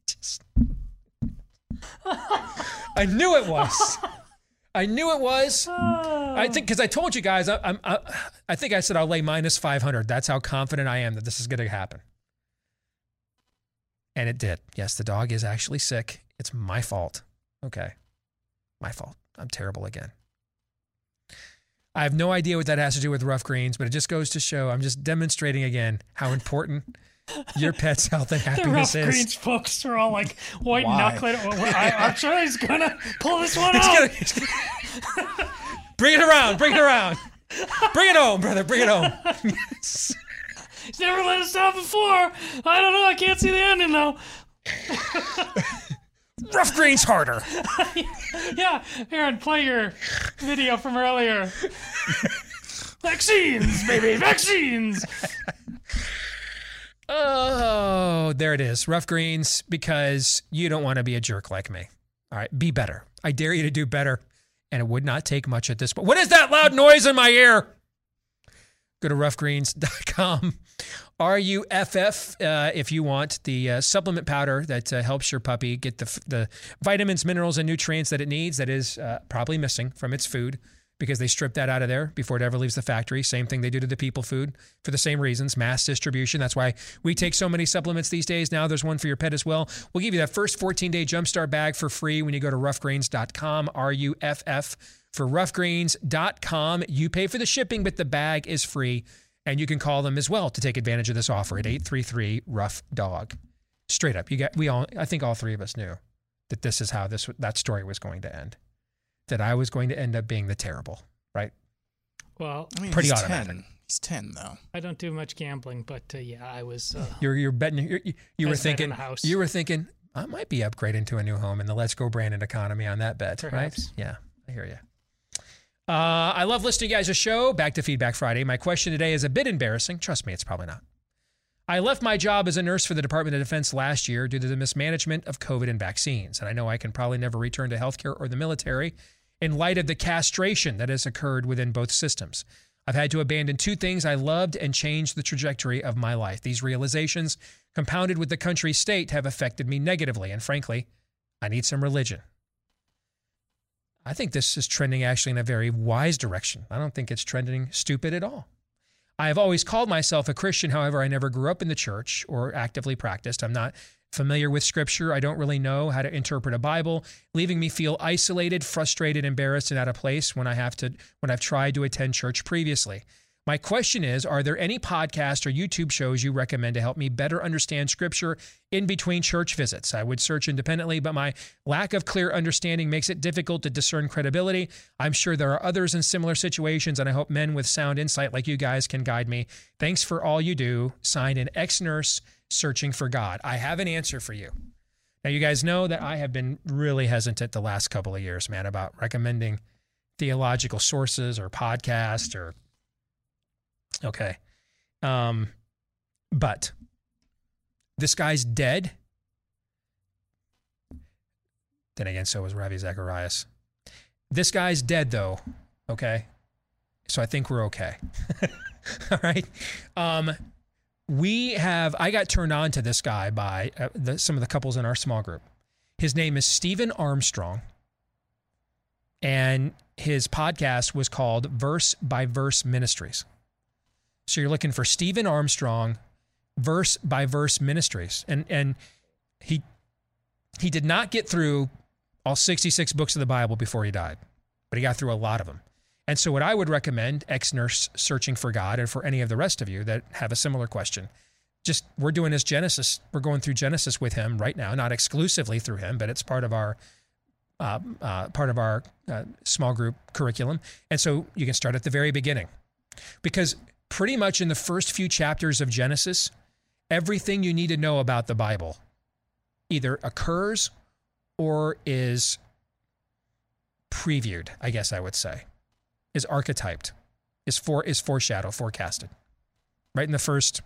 just I knew it was. I knew it was. I think because I told you guys, I, I'm, I, I think I said I'll lay minus 500. That's how confident I am that this is going to happen. And it did. Yes, the dog is actually sick. It's my fault. Okay. My fault. I'm terrible again. I have no idea what that has to do with Ruff Greens, but it just goes to show I'm just demonstrating again how important your pet's health and happiness The rough happiness is. greens folks are all like white Why? knuckling. Oh, I, I'm sure he's gonna pull this one He's out. gonna- he's gonna- bring it around. Bring it around. Bring it home, brother. Bring it home. He's never let us down before. I don't know. I can't see the ending though. Ruff Greens harder. yeah, Aaron, play your video from earlier. vaccines, baby, vaccines. Oh, there it is. Ruff Greens because you don't want to be a jerk like me. All right, be better. I dare you to do better. And it would not take much at this point. What is that loud noise in my ear? Go to ruffgreens.com. R U F F uh, if you want the uh, supplement powder that uh, helps your puppy get the, the vitamins, minerals, and nutrients that it needs that is uh, probably missing from its food because they strip that out of there before it ever leaves the factory. Same thing they do to the people food for the same reasons, mass distribution. That's why we take so many supplements these days. Now there's one for your pet as well. We'll give you that first 14 day jumpstart bag for free when you go to ruffgreens.com, R U F F for ruffgreens.com. You pay for the shipping, but the bag is free. And you can call them as well to take advantage of this offer at 833 Rough Dog. Straight up, you got we all I think all three of us knew that this is how this that story was going to end. That I was going to end up being the terrible, right? Well, I mean, Pretty he's automatic. 10. He's 10, though. I don't do much gambling, but uh, yeah, I was. Uh, You're you're betting you you, you were thinking house. you were thinking I might be upgrading to a new home in the Let's Go Brandon economy on that bet, Perhaps. right? Yeah, I hear you. Uh, I love listening to you guys' a show. Back to Feedback Friday. My question today is a bit embarrassing. Trust me, it's probably not. I left my job as a nurse for the Department of Defense last year due to the mismanagement of COVID and vaccines. And I know I can probably never return to healthcare or the military in light of the castration that has occurred within both systems. I've had to abandon two things I loved and change the trajectory of my life. These realizations, compounded with the country's state, have affected me negatively. And frankly, I need some religion. I think this is trending actually in a very wise direction. I don't think it's trending stupid at all. I have always called myself a Christian. However, I never grew up in the church or actively practiced. I'm not familiar with scripture. I don't really know how to interpret a Bible, leaving me feel isolated, frustrated, embarrassed, and out of place when I have to when I've tried to attend church previously. My question is Are there any podcasts or YouTube shows you recommend to help me better understand scripture in between church visits? I would search independently, but my lack of clear understanding makes it difficult to discern credibility. I'm sure there are others in similar situations, and I hope men with sound insight like you guys can guide me. Thanks for all you do. Signed an ex nurse searching for God. I have an answer for you. Now, you guys know that I have been really hesitant the last couple of years, man, about recommending theological sources or podcasts or Okay. Um, but this guy's dead. Then again, so was Ravi Zacharias. This guy's dead, though. Okay. So I think we're okay. All right. Um, we have, I got turned on to this guy by uh, the, some of the couples in our small group. His name is Stephen Armstrong. And his podcast was called Verse by Verse Ministries. So you're looking for Stephen Armstrong, verse by verse ministries, and and he he did not get through all 66 books of the Bible before he died, but he got through a lot of them. And so what I would recommend, ex nurse searching for God, and for any of the rest of you that have a similar question, just we're doing this Genesis, we're going through Genesis with him right now, not exclusively through him, but it's part of our uh, uh, part of our uh, small group curriculum. And so you can start at the very beginning, because pretty much in the first few chapters of Genesis, everything you need to know about the Bible either occurs or is previewed, I guess I would say. is archetyped, is for is foreshadow, forecasted. Right in the first,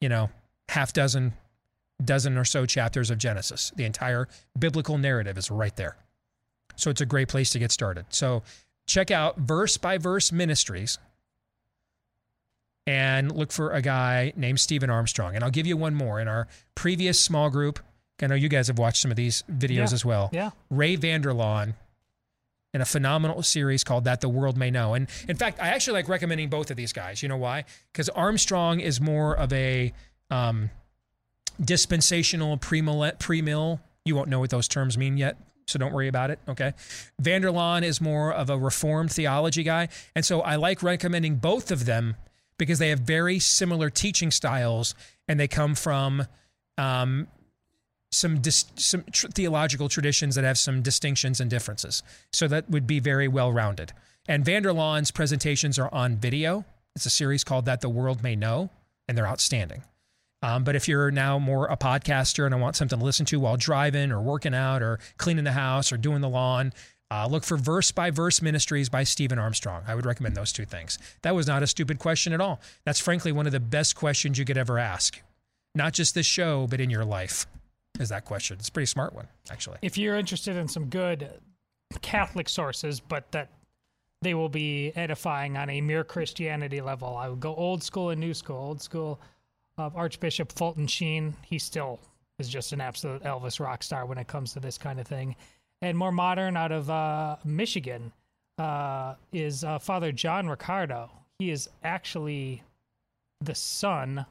you know, half dozen, dozen or so chapters of Genesis. The entire biblical narrative is right there. So it's a great place to get started. So check out Verse by Verse Ministries and look for a guy named Stephen Armstrong. And I'll give you one more. In our previous small group, I know you guys have watched some of these videos Yeah. as well. Yeah. Ray Vander Laan in a phenomenal series called That the World May Know. And in fact, I actually like recommending both of these guys. You know why? Because Armstrong is more of a um, dispensational premill. premill. You won't know what those terms mean yet, so don't worry about it. Okay. Vander Laan is more of a reformed theology guy. And so I like recommending both of them because they have very similar teaching styles and they come from um, some dis- some tr- theological traditions that have some distinctions and differences. So that would be very well rounded. And Vander Laan's presentations are on video. It's a series called That the World May Know, and they're outstanding. Um, but if you're now more a podcaster and I want something to listen to while driving or working out or cleaning the house or doing the lawn, uh, look for Verse by Verse Ministries by Stephen Armstrong. I would recommend those two things. That was not a stupid question at all. That's frankly one of the best questions you could ever ask. Not just this show, but in your life, is that question. It's a pretty smart one, actually. If you're interested in some good Catholic sources, but that they will be edifying on a mere Christianity level, I would go old school and new school. Old school of Archbishop Fulton Sheen. He still is just an absolute Elvis rock star when it comes to this kind of thing. And more modern, out of uh, Michigan, uh, is uh, Father John Riccardo. He is actually the son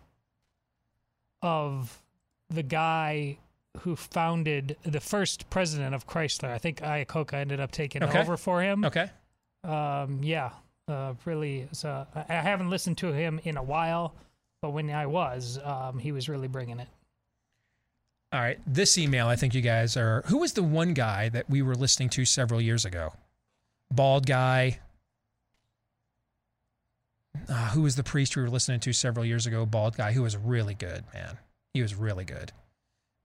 of the guy who founded the first president of Chrysler. I think Iacocca ended up taking Okay. over for him. Okay. Um, yeah, uh, really. So I haven't listened to him in a while, but when I was, um, he was really bringing it. All right. This email, I think you guys are. Who was the one guy that we were listening to several years ago? Bald guy. Uh, who was the priest we were listening to several years ago? Bald guy who was really good, man. He was really good.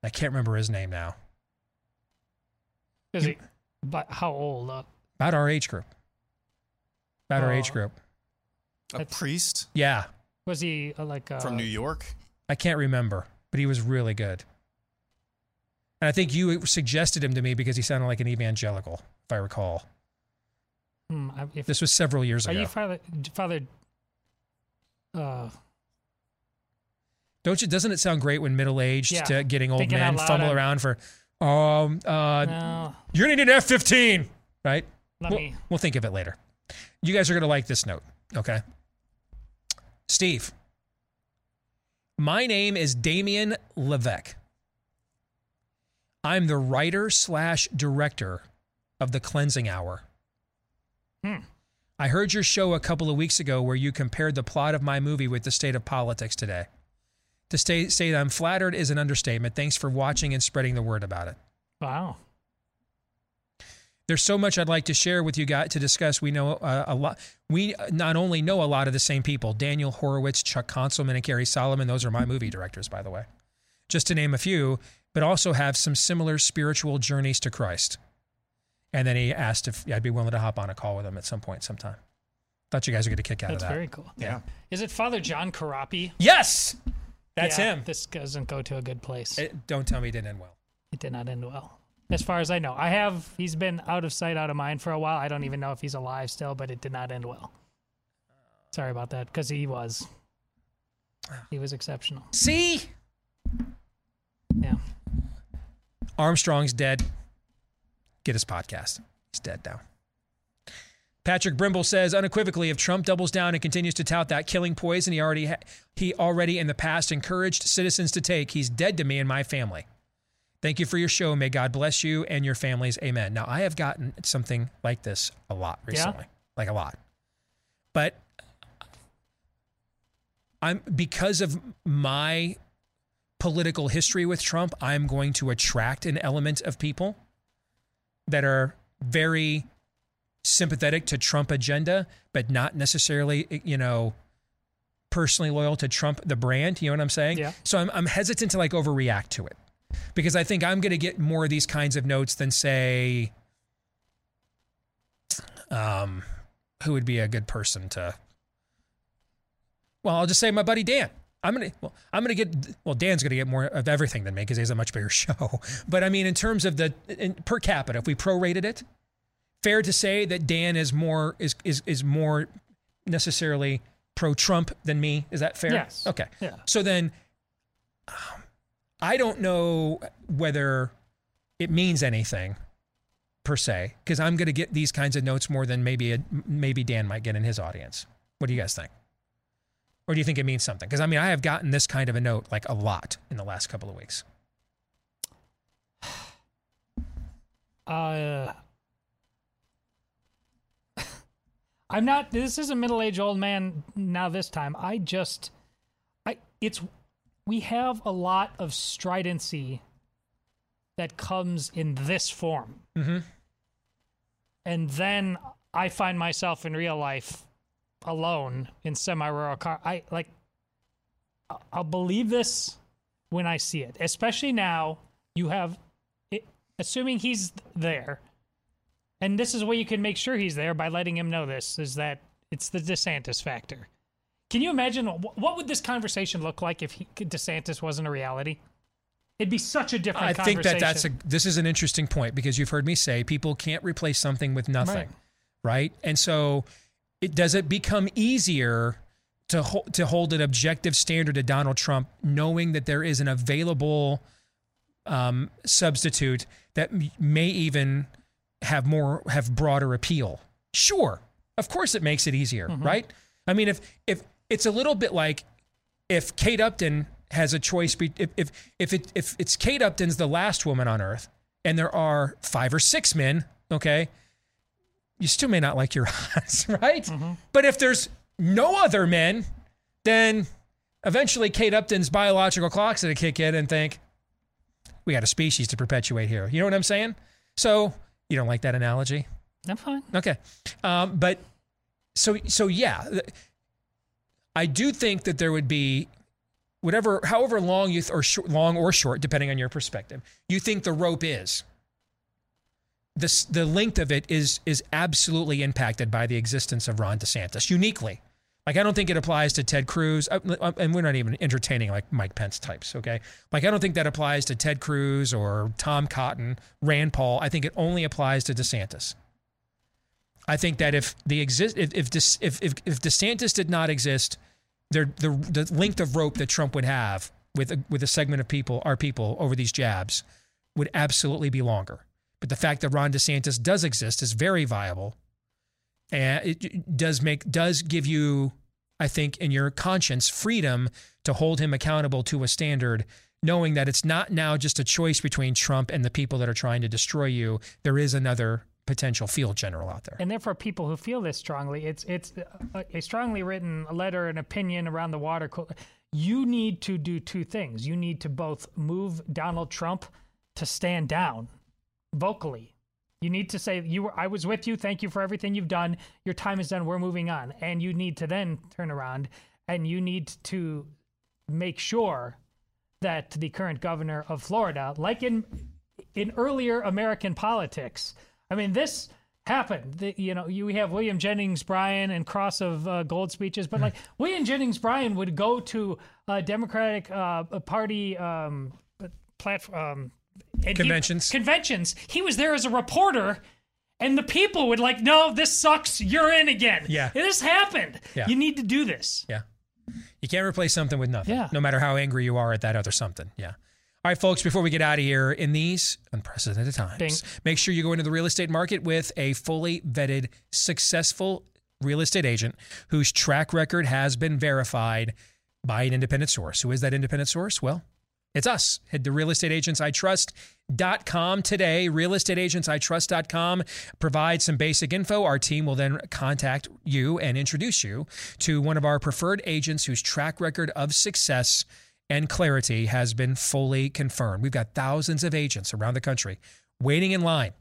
I can't remember his name now. Is he? But how old? Uh, About our age group. About our age Oh. group. A priest Yeah. was he uh, like uh, from New York. I can't remember, but he was really good. And I think you suggested him to me because he sounded like an evangelical, if I recall. Hmm, if, This was several years are ago. Are you father? Father? Uh, Don't you? Doesn't it sound great when middle aged Yeah. to getting old men fumble I'm- around for, um, uh, No. you're gonna need an F fifteen, right? Let we'll, me- we'll think of it later. You guys are gonna like this note, okay? Steve, my name is Damien LeVeck. I'm the writer slash director of the Cleansing Hour. Hmm. I heard your show a couple of weeks ago where you compared the plot of my movie with the state of politics today. To stay, say that I'm flattered is an understatement. Thanks for watching and spreading the word about it. wow. There's so much I'd like to share with you guys to discuss. We know uh, a lot. We not only know a lot of the same people Daniel Horowitz, Chuck Konzelman, and Cary Solomon. Those are my movie directors, by the way, just to name a few, but also have some similar spiritual journeys to Christ. And then he asked if I'd be willing to hop on a call with him at some point, sometime. Thought you guys would get a kick out That's of that. That's very cool. Yeah. Is it Father John Corapi? Yes, that's Yeah, him. This doesn't go to a good place. It- don't tell me it didn't end well. It did not end well. As far as I know, I have. He's been out of sight, out of mind for a while. I don't even know if he's alive still, but it did not end well. Sorry about that, because he was. He was exceptional. See, Yeah. Armstrong's dead. Get his podcast. He's dead now. Patrick Brimble says unequivocally, if Trump doubles down and continues to tout that killing poison he already ha- he already in the past encouraged citizens to take, he's dead to me and my family. Thank you for your show. May God bless you and your families. Amen. Now I have gotten something like this a lot Yeah? recently, like a lot, but I'm because of my political history with Trump, I'm going to attract an element of people that are very sympathetic to Trump agenda, but not necessarily, you know, personally loyal to Trump the brand. You know what I'm saying? Yeah. So I'm I'm hesitant to like overreact to it because I think I'm going to get more of these kinds of notes than say, um, who would be a good person to. Well, I'll just say my buddy Dan. I'm gonna well, I'm gonna get well. Dan's gonna get more of everything than me because he has a much bigger show. But I mean, in terms of the in, per capita, if we prorated it, fair to say that Dan is more is is is more necessarily pro Trump than me. Is that fair? Yes. Okay. Yeah. So then, um, I don't know whether it means anything per se because I'm going to get these kinds of notes more than maybe a, maybe Dan might get in his audience. What do you guys think? Or do you think it means something? Because I mean, I have gotten this kind of a note like a lot in the last couple of weeks. Uh, I'm not. This is a middle-aged old man now. This time, I just, I. It's we have a lot of stridency that comes in this form, Mm-hmm. and then I find myself in real life alone in semi-rural car. I like. I'll believe this when I see it, especially now. You have, it, assuming he's there, and this is where you can make sure he's there by letting him know this is that it's the DeSantis factor. Can you imagine what would this conversation look like if he, DeSantis wasn't a reality? It'd be such a different I think that that's a this is an interesting point because you've heard me say people can't replace something with nothing, Right. right? And so, it does it become easier to hold, to hold an objective standard to Donald Trump, knowing that there is an available um, substitute that m- may even have more have broader appeal. Sure, of course, it makes it easier, right? I mean, if if it's a little bit like if Kate Upton has a choice, be, if if if it if it's Kate Upton's the last woman on Earth, and there are five or six men, okay, you still may not like your odds, right? But if there's no other men, then eventually Kate Upton's biological clock's gonna kick in and think, we got a species to perpetuate here. You know what I'm saying? So you don't like that analogy? I'm fine. Okay, um, but so so yeah, I do think that there would be whatever, however long you th- or short, long or short, depending on your perspective, you think the rope is. This the length of it is is absolutely impacted by the existence of Ron DeSantis uniquely. Like I don't think it applies to Ted Cruz, uh, uh, and we're not even entertaining like Mike Pence types. Okay, like I don't think that applies to Ted Cruz or Tom Cotton, Rand Paul. I think it only applies to DeSantis. I think that if the exist if if, Des, if if if DeSantis did not exist, there the the length of rope that Trump would have with a, with a segment of people, our people, over these jabs, would absolutely be longer. But the fact that Ron DeSantis does exist is very viable, and it does make does give you, I think, in your conscience, freedom to hold him accountable to a standard, knowing that it's not now just a choice between Trump and the people that are trying to destroy you. There is another potential field general out there. And therefore, people who feel this strongly, it's it's a, strongly written letter, an opinion around the water cooler. You need to do two things. You need to both move Donald Trump to stand down vocally. You need to say you were I was with you. Thank you for everything you've done. Your time is done. We're moving on. And you need to then turn around and you need to make sure that the current governor of Florida, like in in earlier American politics, I mean, this happened. The, you know, you we have William Jennings Bryan and cross of uh, gold speeches, but like William Jennings Bryan would go to a Democratic uh, Party um, platform and he- Conventions. conventions. He was there as a reporter. And the people would like, no, this sucks. You're in again. Yeah. this happened. Yeah. You need to do this. Yeah. You can't replace something with nothing. Yeah. No matter how angry you are at that other something. Yeah. All right, folks, before we get out of here, in these unprecedented times, make sure you go into the real estate market with a fully vetted, successful real estate agent whose track record has been verified by an independent source. Who is that independent source? Well, it's us. Head to realestateagentsitrust.com today. Realestateagentsitrust.com. Provide some basic info. Our team will then contact you and introduce you to one of our preferred agents whose track record of success and clarity has been fully confirmed. We've got thousands of agents around the country waiting in line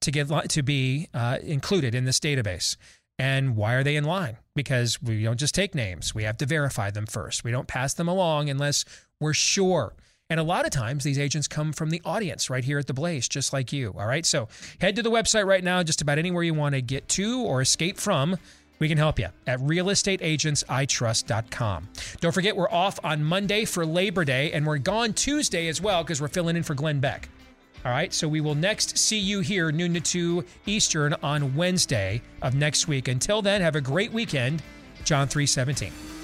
to get to be uh, included in this database. And why are they in line? Because we don't just take names; we have to verify them first. We don't pass them along unless we're sure. And a lot of times, these agents come from the audience right here at the Blaze, just like you. All right, so head to the website right now. Just about anywhere you want to get to or escape from we can help you at realestateagentsitrust.com. Don't forget, we're off on Monday for Labor Day, and we're gone Tuesday as well because we're filling in for Glenn Beck. All right, so we will next see you here noon to 2 Eastern on Wednesday of next week. Until then, have a great weekend. John 317.